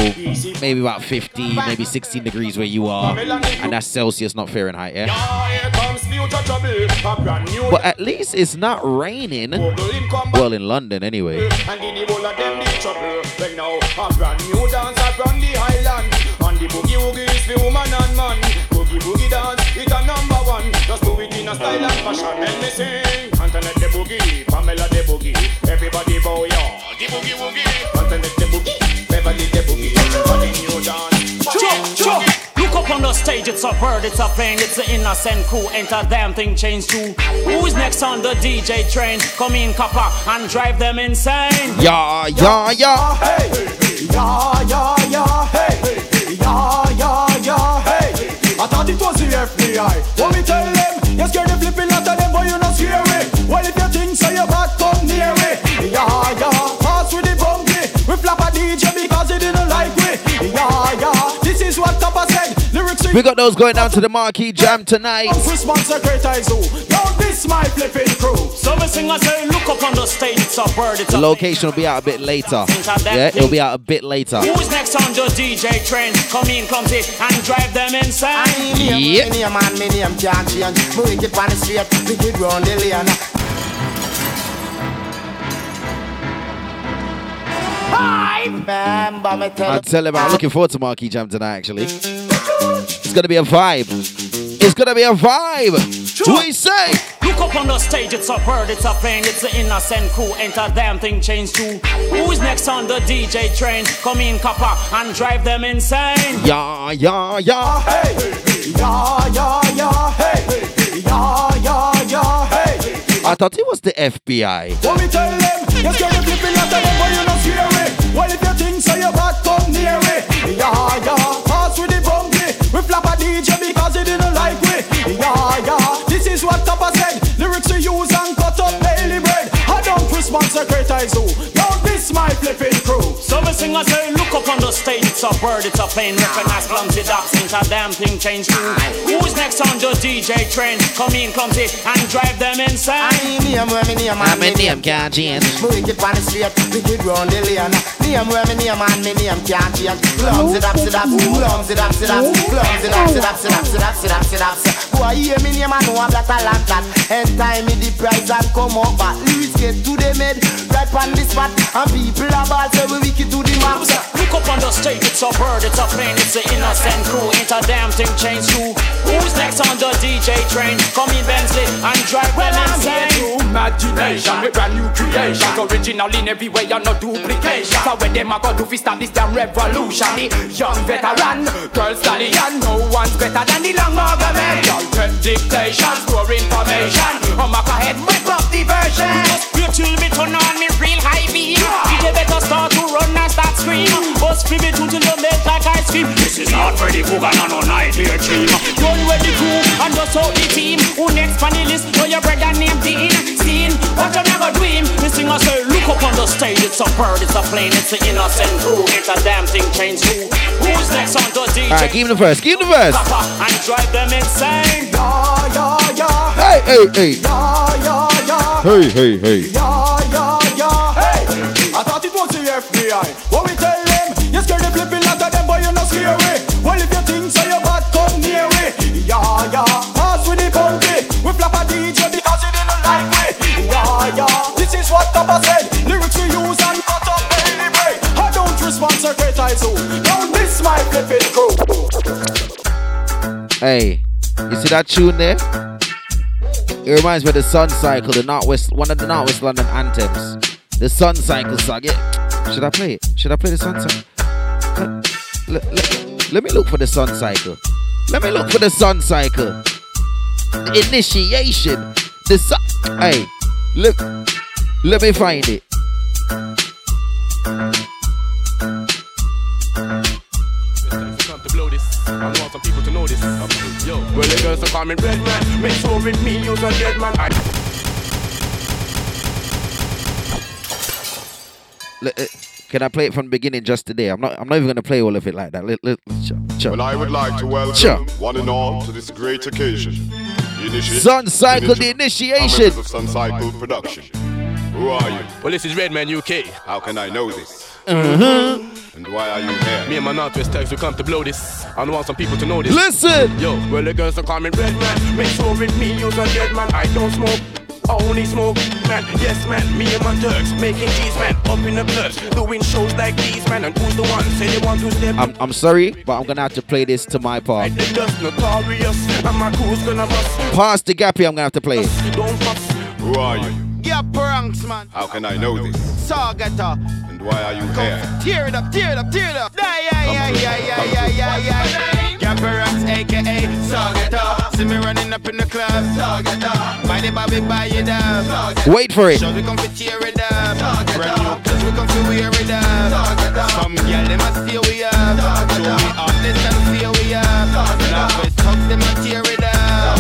maybe about 15, maybe 16 degrees where you are. And that's Celsius, not Fahrenheit, yeah? Here comes future trouble, a brand new But at least it's not raining. Well, in London anyway. For woman and man Boogie boogie dance, it a number one Just do it in a style and fashion Let me sing Antoinette the boogie, Pamela the boogie Everybody bow yo The boogie woogie Antoinette the boogie, Beverly the boogie Everybody new dance Chop, chop. Look up on the stage, it's a bird, it's a plane, it's an innocent crew. Enter damn thing change too. Who's next on the DJ train? Come in, copper, and drive them insane. Yeah, yeah, yeah. Hey, yeah, yeah, yeah, hey, yeah, FBI. What me tell them? You're scared of flipping out of them. We got those going down to the marquee jam tonight. Response greater is who? This my flipping crew. So we sing and say, look up on the stage, it's a bird, it's a location will be out a bit later. Yeah, it'll be out a bit later. Who's next on the DJ train? Come in, clumsy, and drive them insane. Yep. Me name me name can't change. Me wicked on the street, wicked round the lane. I remember me tell I'll tell him I'm looking forward to Marquee Jam tonight, actually. It's gonna be a vibe. It's gonna be a vibe. What you say? Look up on the stage, it's a bird, it's a plane, it's the innocent crew. Enter damn thing change too. Who's next on the DJ train? Come in, copper, and drive them insane. Yeah, yeah, yeah. Hey, yeah, yeah, yeah, hey, yeah, yeah, yeah, hey. I thought it was the FBI. What me tell them? You scared of flipping at them, but you not scary. Well, if you think so, you back come near me. Yeah, yeah, pass with the bumpy. We flap a DJ because he didn't like me. Yeah, yeah, this is what Tapa said. Lyrics we use and cut up daily bread. I don't response secretize who. Now this my flipping crew. So we sing and say, look up on the stage, it's a bird, it's a plane. Recognize clumsy ducks, ain't a damn thing change. Who's next on the DJ train? Come in, clumsy, and drive them insane. Name where me name and me name can't change. Me wicked on the street, wicked round the lane. Name where me name and me name can't change. Clumsy dap, sit up, clumsy dap, sit up, clumsy dap, sit up, sit up, sit up, sit up, sit up. Boy, hear me name and know I'm that a long cat. End time me the prize and come up back. Lyrics get to the med, right on the spot, and people are ball say we wicked to the max. Look up on the stage, it's a bird, it's a plane, it's an innocent crew. Ain't a damn thing change too. Who's next on the DJ train? Come in Bentley and drive them insane. Imagination, we brand new creation. Original in every way, and no duplication. So when them a go do start this damn revolution, the young veteran, girl stallion, no one's better than the long argument. Y'all take dictation, store information. I'm up ahead, whip up the version. You chill me turn on me real high beam. You better start to run and start scream. Bust fi me tune till you melt like ice cream. This is not Freddy Krueger, no no nightmare dream. Run with the crew and just out the team. Who next on the list? Know your brother named Dean. Seen what you never dream. Me sing and say, look up on the stage. It's a bird, it's a plane, it's an innocent crew. It's a damn thing change too. Who's next on the DJ? Alright, give him the verse. Give him the verse. And drive them insane. Yeah, yeah, yeah. Hey, hey, hey. Yeah, yeah, yeah. Hey, hey, hey. Yeah. Tapa said. Lyrics we use and cut up. I don't respond secretize who. Don't miss my crew. Hey, you see that tune there? It reminds me of the Sun Cycle, the Northwest, one of the Northwest London anthems. The Sun Cycle song. Yeah. Should I play it? Should I play the Sun Cycle? Let, let- let me look for the Sun Cycle. Let me look for the Sun Cycle. The initiation. The sun. Hey, look. Let me find it. Come to blow this. I want some people to know this. Yo, well, the girls are coming red man. Make sure with me, use a dead man. I uh, can I play it from the beginning just today? I'm not. I'm not even gonna play all of it like that. Let, let, sure, sure. Well, I would like to welcome Sure. one and all to this great occasion. The initi- Sun Cycle, the initiation. of Sun Cycle Production. Who are you? Well, this is Redman UK. How can I know this? Uh-huh. And why are you here? Me and my Northwest Tex, we come to blow this. I want some people to know this. Listen! Yo, well, the girls are coming Redman. Make sure with me, use a dead man. I don't smoke. I Only smoke, man, yes, man. Me and my Turks making cheese, man. Up in the clubs, doing shows like these, man. And who's the one say they want to step I'm, I'm sorry, but I'm gonna have to play this to my part. They just notorious, and my crew's gonna bust. Past the gappy, I'm gonna have to play it. Don't fuss. Who are you? Yeah, pranks, man. How can I know this? Sargata. And why are you here? Tear it up, tear it up, tear it up. Yeah, yeah, yeah, yeah, yeah, yeah, yeah, yeah. Gapper Rocks, aka Sargata. See me running up in the club. Sargata. Buy the Bobby, buy it up. Wait for it. Show we come to tear it up. Brand new clothes, we come to wear it up. Some girl, they must steer we up. Show me honest and fear we up. Now we talk, them and tear it up.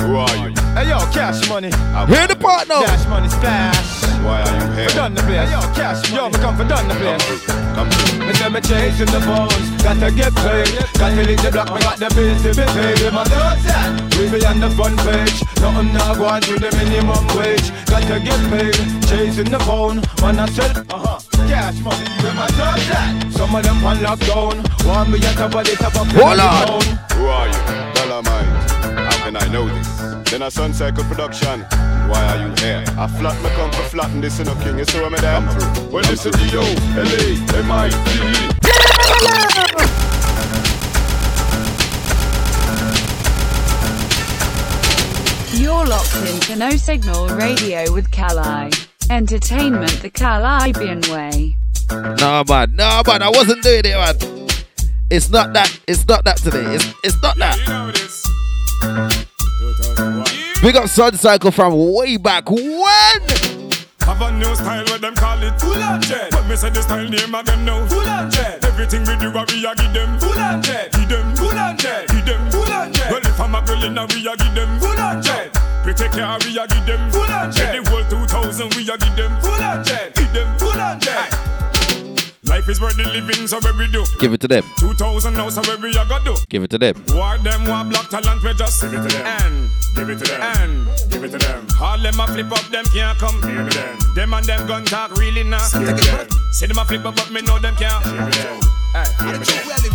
Who are you? Hey, yo, cash money. Hear the part now. Cash money splash. Why are you come for done the place. Yo, cash, yo, me come for done the place. Come through. Me say me chasing the bones, gotta get paid. Got to leave the block, me got the bills to be paid. We must that. We be on the front page. Nothing now go on to the minimum wage. Got to get paid, chasing the phone. When I said, uh huh, cash money, we must that. Some of them on lockdown. Want me at the body top of Hold on. Who are you? Dollarmite. How can I know this? Then a Sun Cycle production. Why are you here? I flat me come for flatten this in a king. You see what me there? Come through. Well, listen to you. L-A, M-I-T. You're locked into No Signal Radio with Kali. Entertainment the Kalibbean way. No man, no man, I wasn't doing it, man. It's not that. It's not that today. It's it's not that. Big up Sun Cycle from way back when. Have a new style what them call it? Full and jet. But me say the style name again now Full and jet. Everything we do a we a give them Full and jet. Give them Full and jet. Give them Full and jet. Well if I'm a girl in a we a give them Full and jet. Pretty care we a give them Full and jet. In The whole 2000 we a give them Full and jet. Give them Full and jet Life is worth the living, so where we do. Give it to them. 2000 now, so where we a go do. Give it to them. War them, war black talent, we just give it to them. And give it to them. And give it to them. All them a flip up, them can't come near them. Them and them gun talk really not. Scare them. See them a flip up, but me know them can't. Give it them. Hey, give it them.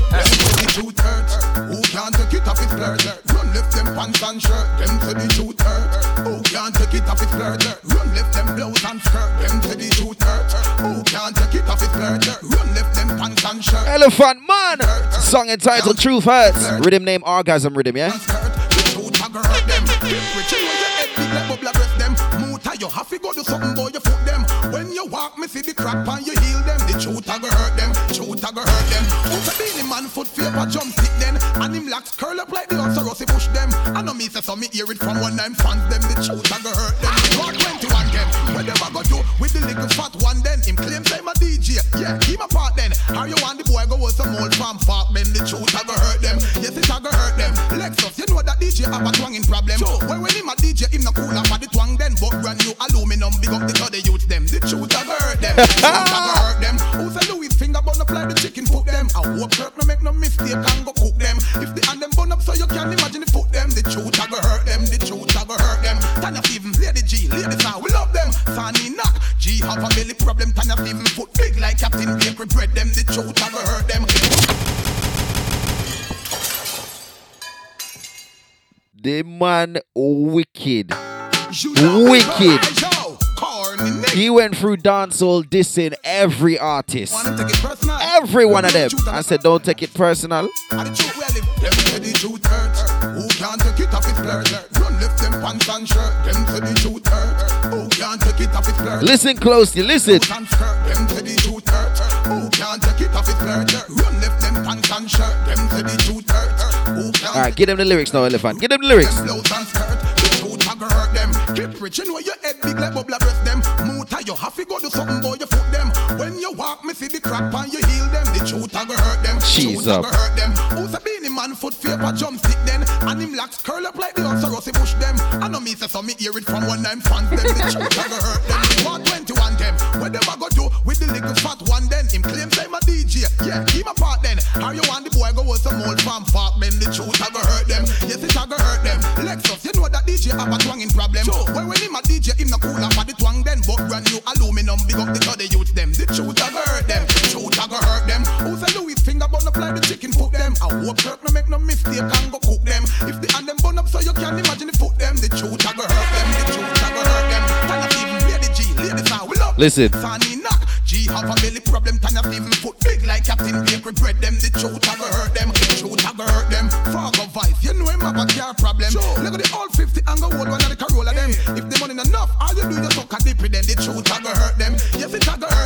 The truth hurts. Who can't take it off his flirt? Run lift them pants and shirt. Them say the truth hurts. Who can't take it off his flirt? Run lift them blouse and skirt. Them say the truth hurts. Who can't take it off his flirt? Run lift them pants and shirt. Elephant Man. Song entitled Truth Hurts. Rhythm name Orgasm Rhythm, yeah? You have to go do something, boy, you foot them. When you walk, me see the crack and you heal them. The truth a go hurt them, truth a go hurt them. Who's a Beenie Man foot paper jump stick then? And him locks curl up like the answer Rossi push them. I know me say so me hear it from one nine fans them. The truth a go hurt them. Mark 21 them. What them a go do with the little fat one then? Him claim say my DJ. Yeah, he my part then. How you want the boy go with some old farm park man? The truth a go hurt them. Yes, it a go hurt them. Lexxus, you know that DJ have a twanging problem. Sure. When when him a DJ, him no cool up at the twang then. But brand new aluminum, big up the other youth them. The truth a go hurt them. The truth a go [LAUGHS] hurt them. Who say Louis finger bun up like the chicken foot them? I hope Kirk no make no mistake and go cook them. If the hand them bun up so you can't imagine the foot them. The truth a go hurt them. The truth a go hurt them. Tanya Stephens, Lady G, Lady Star, we love them. Fanny knock, G have a belly problem. Tanya Stephens foot big like Captain Bakery bread them. The truth go hurt them. The man wicked. Wicked. He went through dancehall dissing every artist. Every one of them. I said, don't take it personal. Them say the truth hurts. Who can't take it off his? Run lift them pants and shirt. Them the truth hurts. Can't take it off his flirt? Listen closely, listen. Them say the truth. Who can't take it off his flirt? Run lift them pants and shirt. Them say the truth hurts. All right, give them the lyrics now, Elephant. Give them the lyrics. blouse and skirt? The truth a go hurt them. Keep you know your head big like bubble breast them. Muta, you have to go do something, boy, you walk, me see the crack and you heal them. The truth a go hurt them. A up. go hurt them. Who's a Beenie Man foot paper jump stick then? And him locks curl up like the answer Rossi push them. I know me say so me hear it from one nine fans them. The truth a go hurt them. Twenty one them. What them a go do with the little fat one then? Him claim say my DJ. Yeah, he my part then. How you want the boy go with some old farm park man? The truth a go hurt them. Yes, it a go hurt them. Lexxus, you know that DJ have a twanging problem. When when him a DJ, him no cool up at the twang then. But brand new aluminum, big up the other youth them. The truth a go hurt them. Truth a go hurt them. Who say Louis finger bun up like the chicken foot them? I hope Kirk no make no mistake and go cook them. If the hand them bun up so you can imagine the foot them. The truth a go hurt them. The truth a go hurt them. Tanya even Lady G, Lady Star, we love Listen. Fanny knock, G have a belly problem. Tanya even foot big like Captain Bakery bread them. The truth a go hurt them. The truth a go hurt them. Fargo Vice, you know him have a car problem. Look at the all 50 and go hold one of the Corolla them. If the money enough, all you do is suck a dip with them. The truth a go hurt them. Yes, it a go hurt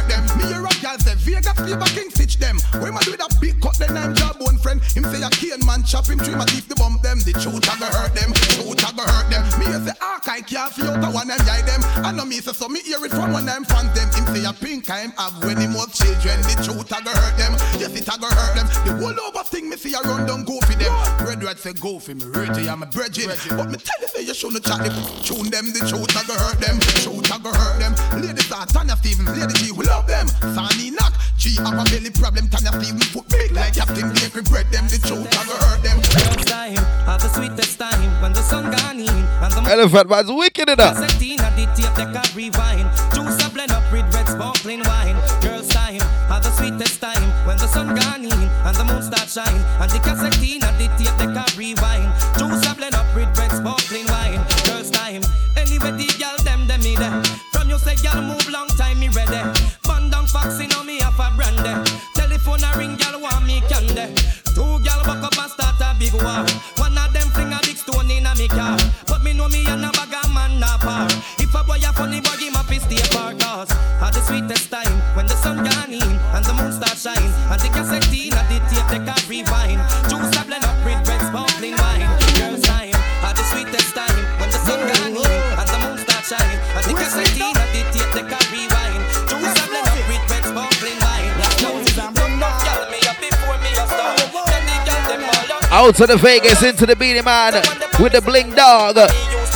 flavor King stitch them. When man do that big cut, then I'm jawbone friend. Him say a cane man chop him trim a teeth the bump them. The truth a go hurt them. Truth a go hurt them. Me say ah, arc I can't feel out one them guy them. I know me say so me hear it from one them fans them. Him say a pink I'm have when him have children. The truth a go hurt them. Yes, it a go hurt them. The whole over thing me see a run down go for them. Red red say go for me, Reggie, I'm a bridging. But me tell you say you shouldn't chat the tune them. The truth a go hurt them. Truth a go hurt them. Ladies are Tanya Stephens, Lady G, we love them. Sunny knock, G have a belly problem. Tanya Stephens foot big like Captain Bakery bread them. The truth a go hurt them. Girls time, have the sweetest time when the sun gone in and the Elephant man's wicked enough. Cassette at the tape deck a rewind. Juice a blend up with red sparkling wine. Girls time, have the sweetest time when the sun gone in and the moon start shine. And the cassette at the tape deck a rewind. Juice a blend up with red sparkling wine. Girls time, anyway the girl them them me there. From you say girl move long time me ready. Man down foxy now Telephone a ring girl want me candy. Two girl back up and start a big war. One of them fling a big stone in a me car. But me know me and a bag of man par. If a boy a funny boy, him a cause the sweetest Out to the Vegas, into the Beenie Man with the Bling Dog.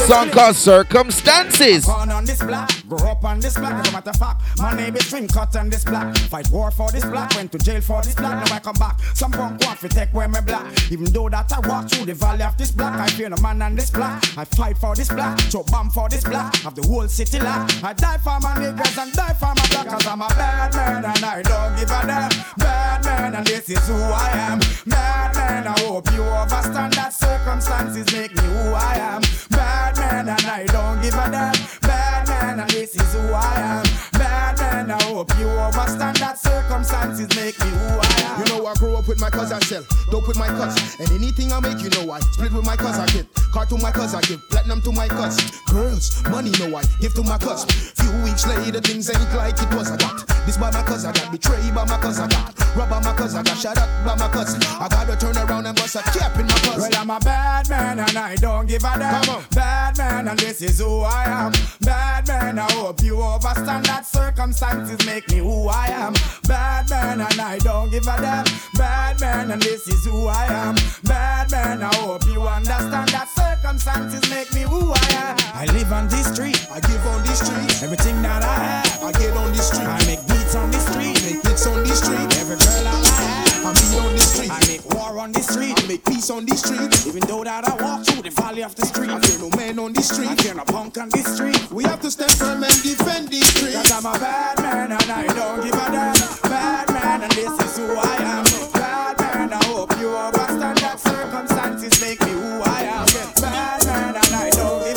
Song called Circumstances. Born on this block, grew up on this block. As a matter of fact, my name is Trim Cut on this block. Fight war for this block, went to jail for this block. Now I come back. Some punk want to take away my block. Even though that I walk through the valley of this block, I fear no man on this block. I fight for this block, so bomb for this block. Have the whole city locked. I die for my niggas and die for my block. Cause I'm a bad man and I don't give a damn. Bad man and this is who I am. Bad man, I hope you understand that circumstances make me who I am. Bad man and I don't give a damn. Bad man and this is who I am. Bad man, I hope you understand that circumstances make me who I am. You know I grew up with my cousin Shell, dope with my cuss. And anything I make, you know I split with my cousin I get. Car to my cousin, I give platinum to my cuss. Girls, money no I give to my cuss. Few weeks later, things ain't like it was. I got this by my cousin, I got betrayed by my cousin, I got robbed by my cousin, I got shot up by my cousin. I gotta turn around and bust a cap in my cousin. Well, I'm a bad man and I don't give a damn. Bad man and this is who I am. Bad man, I hope you understand that circumstances make me who I am. Bad man and I don't give a damn. Bad man and this is who I am. Bad man, I hope you understand that circumstances make me who I am. I live on this street. I give on this street. Everything that I have. I get on this street. I make beats on the street. Make hits on this street. Every girl I have. I meet on this street. I make war on the street. I make peace on this street. Even though that I walk through the valley of the street. I fear no man on I street. fear no punk on this street. We have to stand firm and defend these streets. Cause I'm a bad man and I don't give a damn. Bad man and this is who I am. Bad man, I hope you understand that circumstances make me who I am. Bad man and I don't give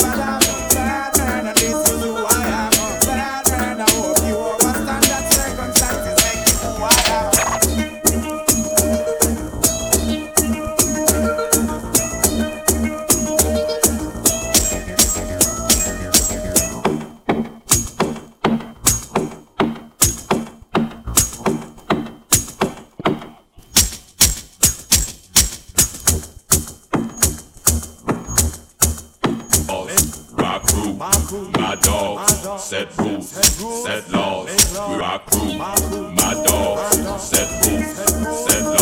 set rules, set laws. We rock crew, my dogs, set rules, set laws.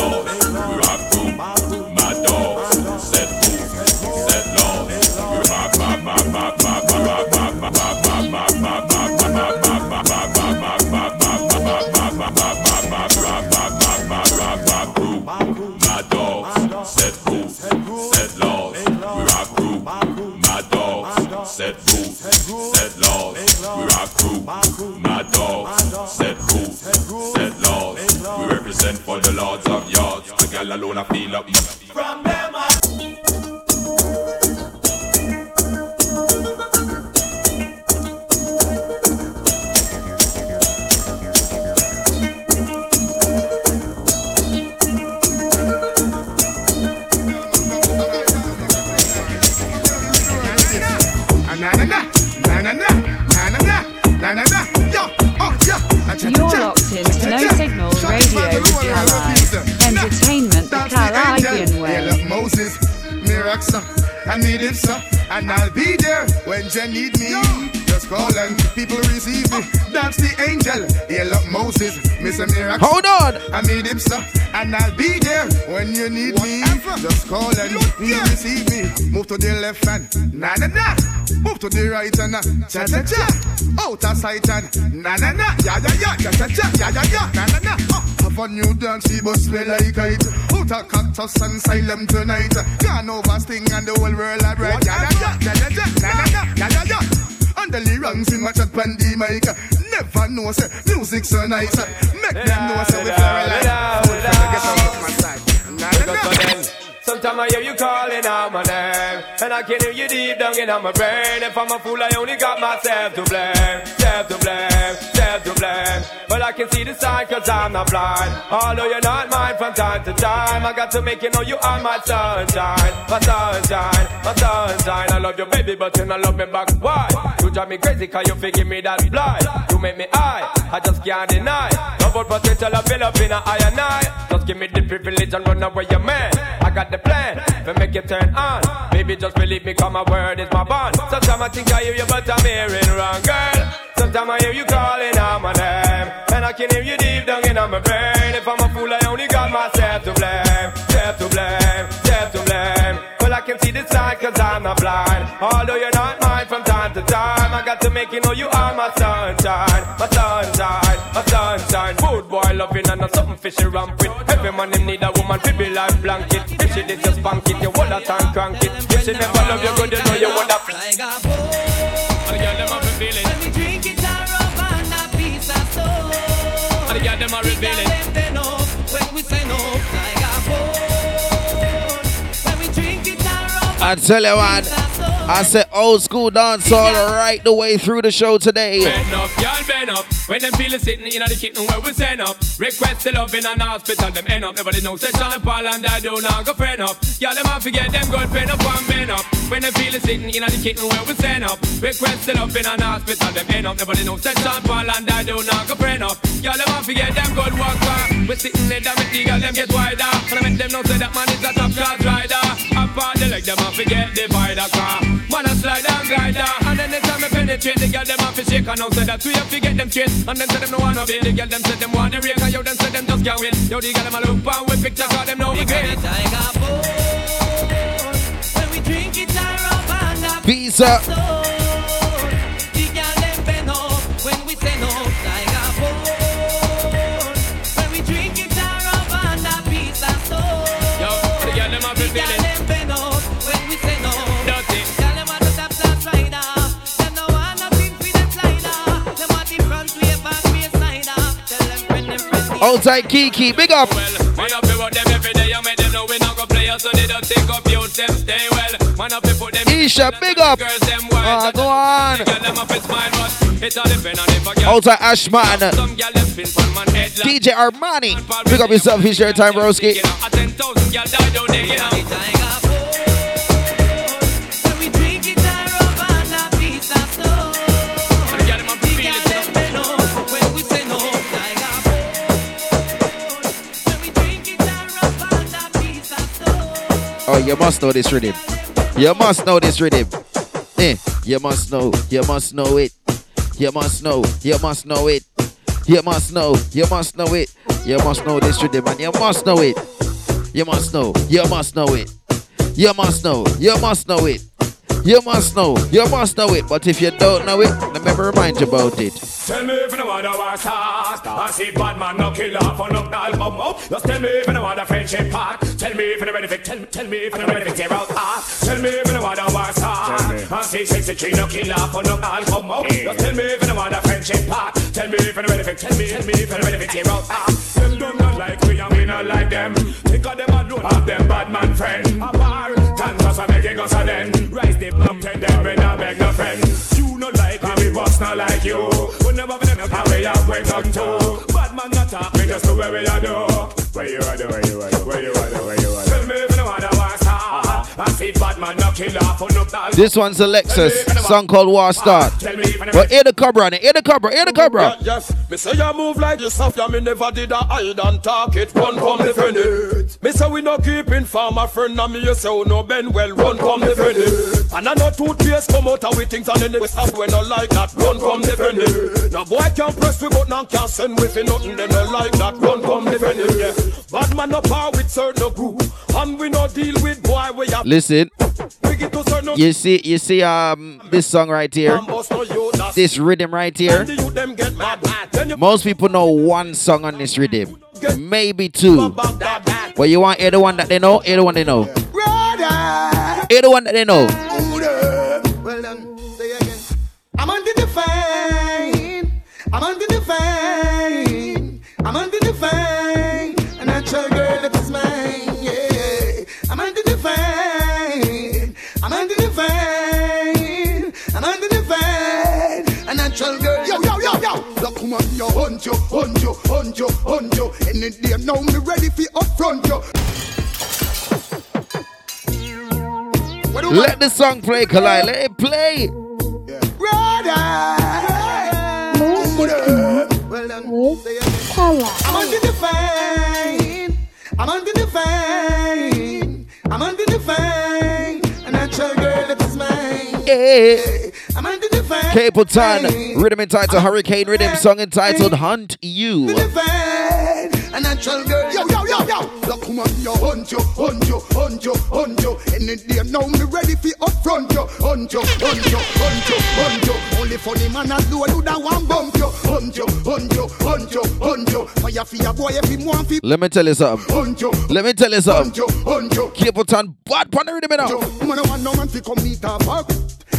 For the lords of yards. The gal alone I feel up. From them Kalibbean way. Entertainment the Kalibbean way. Moses, mirror rock, sir. I need it, sir. And I'll be there when you need me. Just call and people receive me. That's the angel. Hail up Moses. Miss a miracle. Hold on. I need him, sir. And I'll be there when you need me. Just call and you receive me. Move to the left hand. Na na na. Move to the right hand. Cha cha cha. Out of sight and na na na. Ya ya ya. Cha cha cha. Ya ya ya. Na na na. Oh, have a new dance. See but smell like it. Out of cactus and silent tonight. Gone over sting and the whole world are bright. Ya. Ya ya ya. Na na na. Ya ya ya. And the lyrics in my chat pan the mic Never know say music so nice Make them know say we fly like Food from the ghetto my side Na na na Sometimes I hear you calling out my name And I can hear you deep down in my brain. If I'm a fool I only got myself to blame Self to blame, self to blame. But I can see the sign cause I'm not blind. Although you're not mine from time to time I got to make you know you are my sunshine My sunshine, my sunshine. I love you baby but you don't love me back. Why? You drive me crazy cause you forgive me that blind. You make me high, I just can't deny about potential I up in a eye and eye. Just give me the privilege and run away your man. I got the plan to make you turn on. Baby just believe me cause my word is my bond. Sometimes I think I hear you but I'm hearing wrong girl. Sometimes I hear you calling out my name. And I can hear you deep down in my brain. If I'm a fool I only got myself to blame. Self to blame, self to blame I can see the sign cause I'm not blind. Although you're not mine from time to time I got to make you know you are my sunshine My sunshine, my sunshine. Food boy loving and something fishy rampant. Every man him need a woman to be like blanket. If she did just spank it, you would have time crank it. If she never love you good, you know you would have Like a boy. Oh, the girl them feel it When we drink it, I rub a piece of stone. And the girl them a reveal it Them they know when we say no. Like I tell you what, I said old school dance all right the way through the show today. Bend up, y'all bend up. When them feel it sitting in the kitchen where we send up. Request the love in an hospital, them end up. Nobody knows that Sean Paul and I do not go friend up. Y'all them have to get them good pen up and bend up. When them feel it sitting in the kitchen where we send up. Request the love in an hospital, them end up. Nobody knows that Sean Paul and I do not go friend up. Y'all them have to get them good work back. We sitting there, damn it, the girl them get wider. And I make them know say that man is a top class rider. On the leg, them have to get divider car. Man a slide and glide down. And then the time me penetrate, the girl them have to shake. And now say that we have to get them straight. And then say them no wanna be. The girl them say them want the rake. And yo them say them just can't wait. Yo the girl them a look and we picture cause them know we great. When them friend. Hold tight, Kiki. Big up. Man up about them every day, I make them know we not go play so they don't take up youth, them stay well. Man up put them Isha, big up. girls, them wild. Ah, go on. Girl, them up smile, but it all depend on if a girl. Hold tight, Ashman. Some girl them spin for man DJ Armani. Big up yourself, it's your time, broski. Oh, you must know this rhythm. You must know this rhythm. Eh, you must know, you must know it. You must know, you must know it. You must know, you must know it. You must know this rhythm and you must know it. You must know, you must know it. You must know, you must know it. You must know, you must know it. But if you don't know it, let me remind you about it. Tell me if you want start. I see bad man no kill off on up the album up. Just tell me if you know what a friendship part. Tell me if you know ready for tell me tell me if you know ready for tear out heart. Tell me if you know what I want start. I see 63 no kill off on up the album up. Just tell me if you what a friendship part. Tell me if you know ready for tell me tell me if you know ready for tear out heart. Them don't not like we and we not like them. Think of them alone of them bad man friend. A bar, dance us and making us a then. Rise the up to them when I beg no friend. You no like me, we boss not like you. We never been them how we have wake up to. Man not talk, we just do what we a do. Where you are do, where you are do, where you are do, where you are do. Tell me if you know what I want start. I see bad man no killer for no dog. This one's Alexis, song called War Start. But hear the cobra on it, hear the cobra, hear the cobra. Yes, me say you move like yourself, yeah, me never did a hide and talk it. Run from the it. Me say we no keeping farmer friend, and me you say no bend well. Run from the it. And I know toothpaste come out of we things and then we stop when no like that. Run from the friend it. No boy can press we button and can send with nothing, they no like that. Run from the it. Yeah. Bad man no power with certain group, and we no deal with boy we have. Listen, You see, you see, um, this song right here, this rhythm right here. Most people know one song on this rhythm, maybe two. But you want the one that they know, the one they know. The one that they know. I'm under the fame. I'm under the fame. Fame. A natural girl. Yo, yo, yo, yo. Look, come on, yo, hunt you, hunt you, hunt you, hunt you. Any day now, me ready for up front you. What do you Let the song play, Kali. Let it play. Well done. I'm under the fame. I'm under the fame. I'm under the fame. Yeah. I'm under the fame. Capleton, rhythm entitled Hurricane Rhythm, song entitled Hunt You. A natural girl. Yo, yo, yo, yo. Look, come on, yo, hunt you, hunt you, hunt you, hunt you. Any day now, me ready for up front you. Hunt you, hunt you, hunt you, hunt you. Only funny man do do that one bump you. Hunt you, hunt you, hunt you, hunt you. Fire for your boy if he want fi Let me tell you something. hunt you. Let me tell you something. Hunt you, hunt you. Capleton, bad pon the rhythm now. I want no man fi come meet.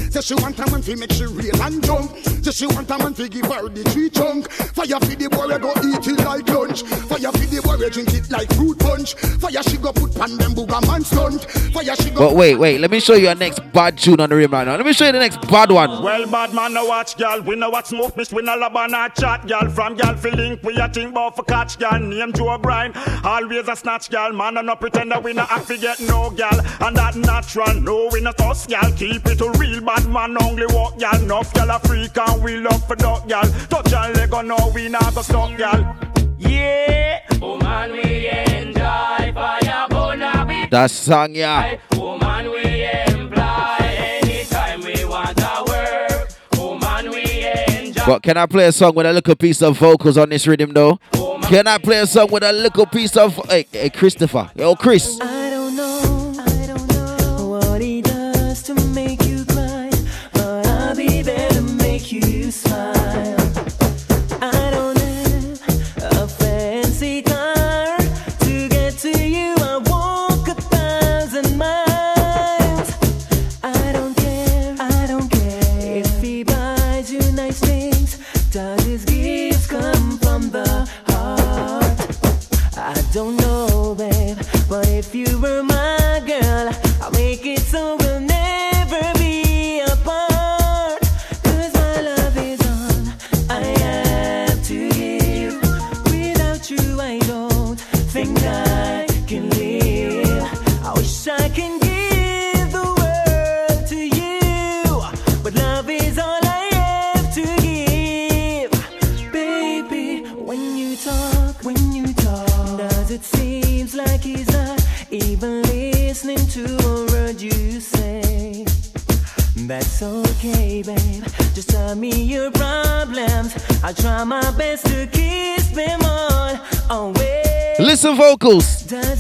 Say she want a man fi make she real and jump. Say she want a man fi give her the tree chunk. Fire fi the boy go eat it like lunch. Fire fi the boy drink it like fruit punch. Fire she go put pan them booger man stunt. Fire she go. But wait, wait, let me show you a next bad tune on the rhythm right now. Let me show you the next bad one. Well, bad man, no watch, girl. We know what smoke, miss. We no love and a chat, girl. From girl, fi link, we a think about for catch, girl. Name Joe O'Brien, always a snatch, girl. Man, no pretend that we no act fi get no, girl. And that natural, no, we no toss, girl. Keep it a real bad man, only walk, girl. Enough, girl, a freak and we love for duck, girl. Touch and leg on, no, we not go stop, girl. Yeah, woman, we enjoy fire, gonna be That song, yeah. Woman, we employ anytime we want to work. Woman, we enjoy. But can I play a song with a little piece of vocals on this rhythm though? Can I play a song with a little piece of hey, hey Christopher? Yo, Chris. I tell me your problems. I'll try my best to kiss them all away. Listen vocals. Does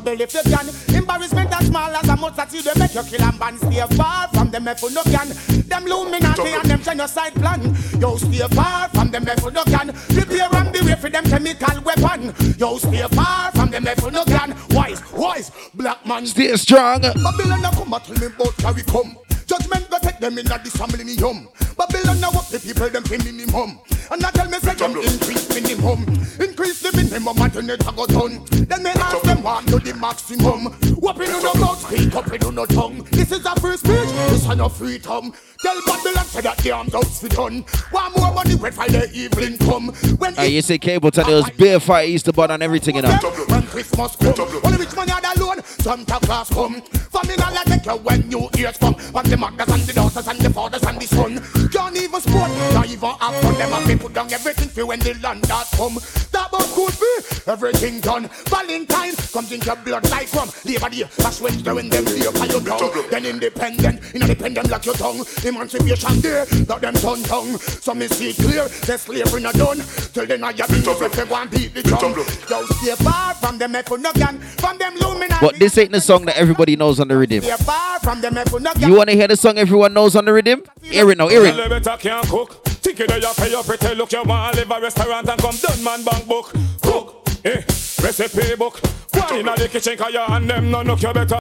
trouble if you can. Embarrassment as small as a mustard seed, they make you kill and ban. Stay far from them no can. Them Illuminati and them genocide plan. Yo, stay far from them no can. Prepare and beware for them chemical weapon. Yo, stay far from them no can. Wise, wise, black man. Stay strong. Babylon a come tell me about carry come. Judgment go take them in a this millennium. Babylon now up the people them pay minimum. And I tell me say them increase minimum. Increase the minimum and then it a go done. Then me ask what to the maximum. Open your mouth, speak up in your tongue. This is a free speech, this is no freedom. Tell Babylon say that the arms out for done. One more money for the evening come. When Hey, you say cable there was beer fight Easter bud and everything, you know. when Christmas come, only rich man had alone. Santa Claus come. Family all take you when New Year's come. And the mothers and the daughters and the fathers and the son. Can't even sport, not even have fun. Them have to put down everything for when the land that come. That about could be everything done. Valentine comes in your blood like rum. Labor Day, that's Wednesday when them lay by your down. Then independent, independent like your tongue. Emancipation Day, that them turn tongue. So me see clear, the slavery not done. Till then I have been if they go and beat the drum. Yo, stay far from them if you no can. From them luminary. But this ain't the song that everybody knows on the rhythm. Stay far from them if you no can. You wanna hear the song everyone knows on the rhythm? Hear it now, hear it. Elevator can't cook. Think you know you pay your pretty look. You want to live a restaurant and come done man bank book. Cook, eh, recipe book. One inna the kitchen 'cause you and them no look you better.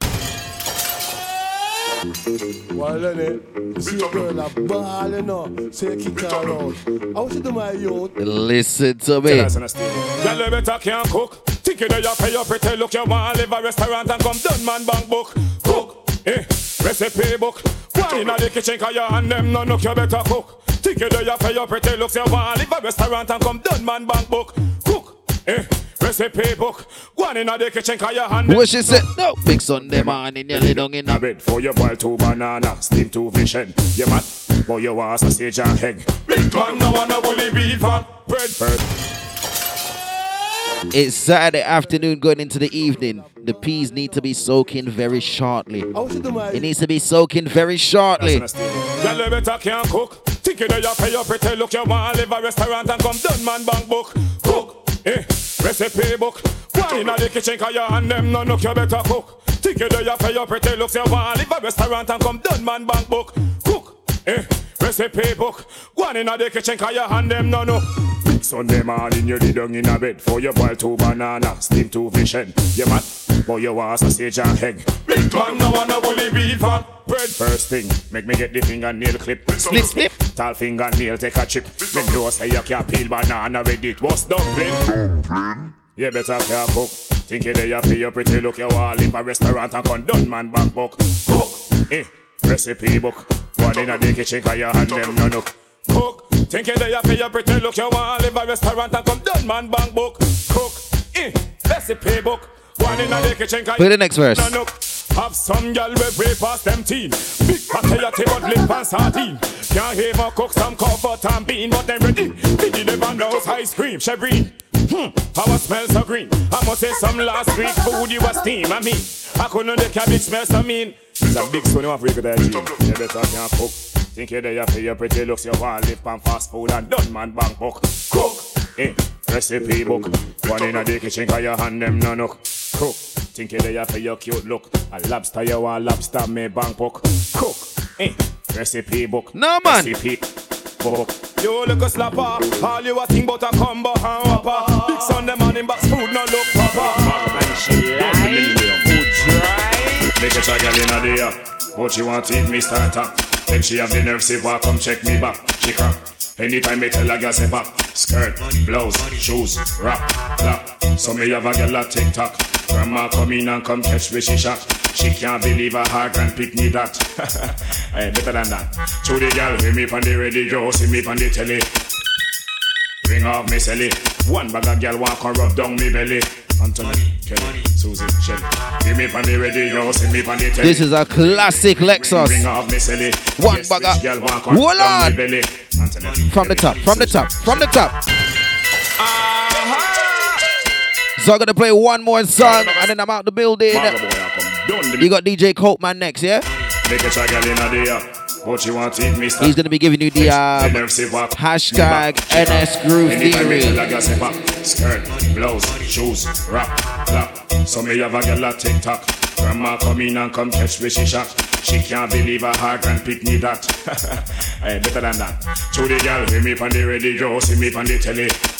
Well, then, eh, you see a girl a ball, you know, say kick her out. I want you to my youth. Listen to me. Girl, you better can't cook. Think you know you pay your pretty look. You want to live a restaurant and come done man bank book. Cook, eh, recipe book. One inna the kitchen 'cause you and them no look you better cook. Think you know you pay your pretty looks. You want to live a restaurant and come done man bank book. Cook, eh, recipe book. One inna the kitchen 'cause you and them. What she said? No. Big Sunday morning, you lay down in a bed for your boil two banana, steam two fish head. You mad? Boy, you want sausage and egg. Big man, no wanna bully beef and bread first. It's Saturday afternoon going into the evening. The peas need to be soaking very shortly. It needs to be soaking very shortly. Girl, you better can't cook. Think you know you pay your pretty look. You want to live a restaurant and come done man bank book. Cook, eh, recipe book. One inna the kitchen 'cause you and them no look you better cook. Think you know you pay your pretty looks. You want live a restaurant and come done man bank book. Cook, eh, recipe book. One inna the kitchen 'cause you and them no know. Sunday morning you lay down in a bed for your boil two banana, steam two fish head. You mad? Boy, you want sausage and egg. Big man, no wanna bully beef and bread. First thing, make me get the fingernail clip. Snip, snip. Tall fingernail, take a chip. Me know say you can't peel banana with it. What's dumpling? You better can't cook. Think you there you pay your pretty look. You want live a restaurant and come condone man back book. Cook, eh, recipe book. One in a the kitchen 'cause you hand them no look. Cook, think you there you pay your pretty look. You want live a restaurant and condone man bank book. Cook, eh, recipe book. One in a the kitchen Play the next verse. Have some gal we way past them teen. Big but lip and sardine. Can't even cook some comfort and bean, but them ready. Never knows ice cream, Chevrine. Hmm, our smell so green. I must say some last week food you was steam. I mean, I couldn't the cabbage smell so mean. It's a big of that. You better can't cook. Think you there for your pretty looks, you want live on fast food and done man bank book. Cook, eh, recipe book. One in a the kitchen 'cause your hand them no look. Cook, think you there for your cute look. A lobster you want lobster me bank book. Cook, eh, recipe book. No man. Recipe book. You look a slapper, all you a think about a combo and whopper. Big Sunday morning box food no look proper. And she like food dry. Make a try girl inna the air, but she want eat me starter. Then she have the nerve say, "Walk come check me back." She crack. Anytime me tell a girl say pop, skirt, blouse, shoes, rap, clap. So me have a girl a tick tock. Grandma come in and come catch me she shot. She can't believe her heart grand pick me that. [LAUGHS] hey, better than that. To the girl, hear me on the radio, see me on the telly. Ring off me celly. One bag of girl walk and rub down me belly. Anthony, Kelly, Susie, Shelly. Hear me on the radio, see me on the telly. This is a classic Ring Lexus. off me celly. One Yes, bag girl walk and Hold on. me belly. From the top, from the top, from the top. Uh-huh. So I'm gonna play one more song and then I'm out the building. You got DJ Copeman next, yeah? Make a try girl inna the air. But you want it, mister. He's gonna be giving you the um, hashtag NS Groove Theory. tell a girl say skirt, blouse, shoes, rap, clap. So me have a girl a tick tock. Grandma come in and come catch me she shot. She can't believe her heart and pick me that. [LAUGHS] hey, better than that. To the girl, hear me on the radio, see me on the telly.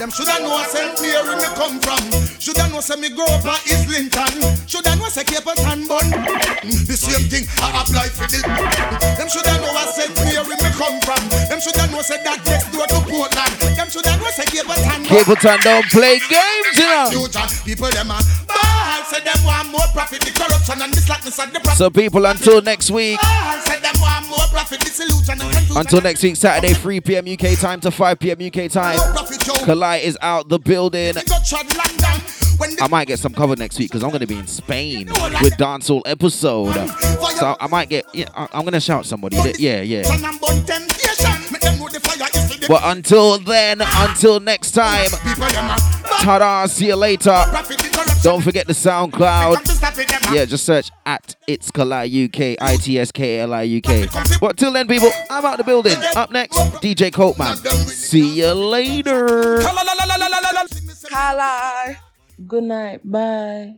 Them shoulda know St. Mary me come from. Shoulda know say me grow up at Islington. Shoulda know say Capleton bun. Mm, the same thing I apply for the. Them shoulda know where St. Mary me come from. Them shoulda know say that next door to Portland. Them shoulda know say Capleton. Capleton don't play games, you know. Future people them a ball. Say them want more profit, the corruption and the slackness and the. So people, until next week. Say them want more profit, the illusion and confusion. Until next week, Saturday, 3 p.m. UK time to 5 p.m. UK time. Kali is out the building. I might get some cover next week because I'm going to be in Spain with dancehall episode. So I might get. Yeah, I'm going to shout somebody. Yeah, yeah. But until then, until next time, ta-da, see you later. Don't forget the SoundCloud. Yeah, just search at It's Kali UK, I-T-S-K-L-I UK. But till then, people, I'm out the building. Up next, DJ Copeman. See you later. Kala. Good night. Bye.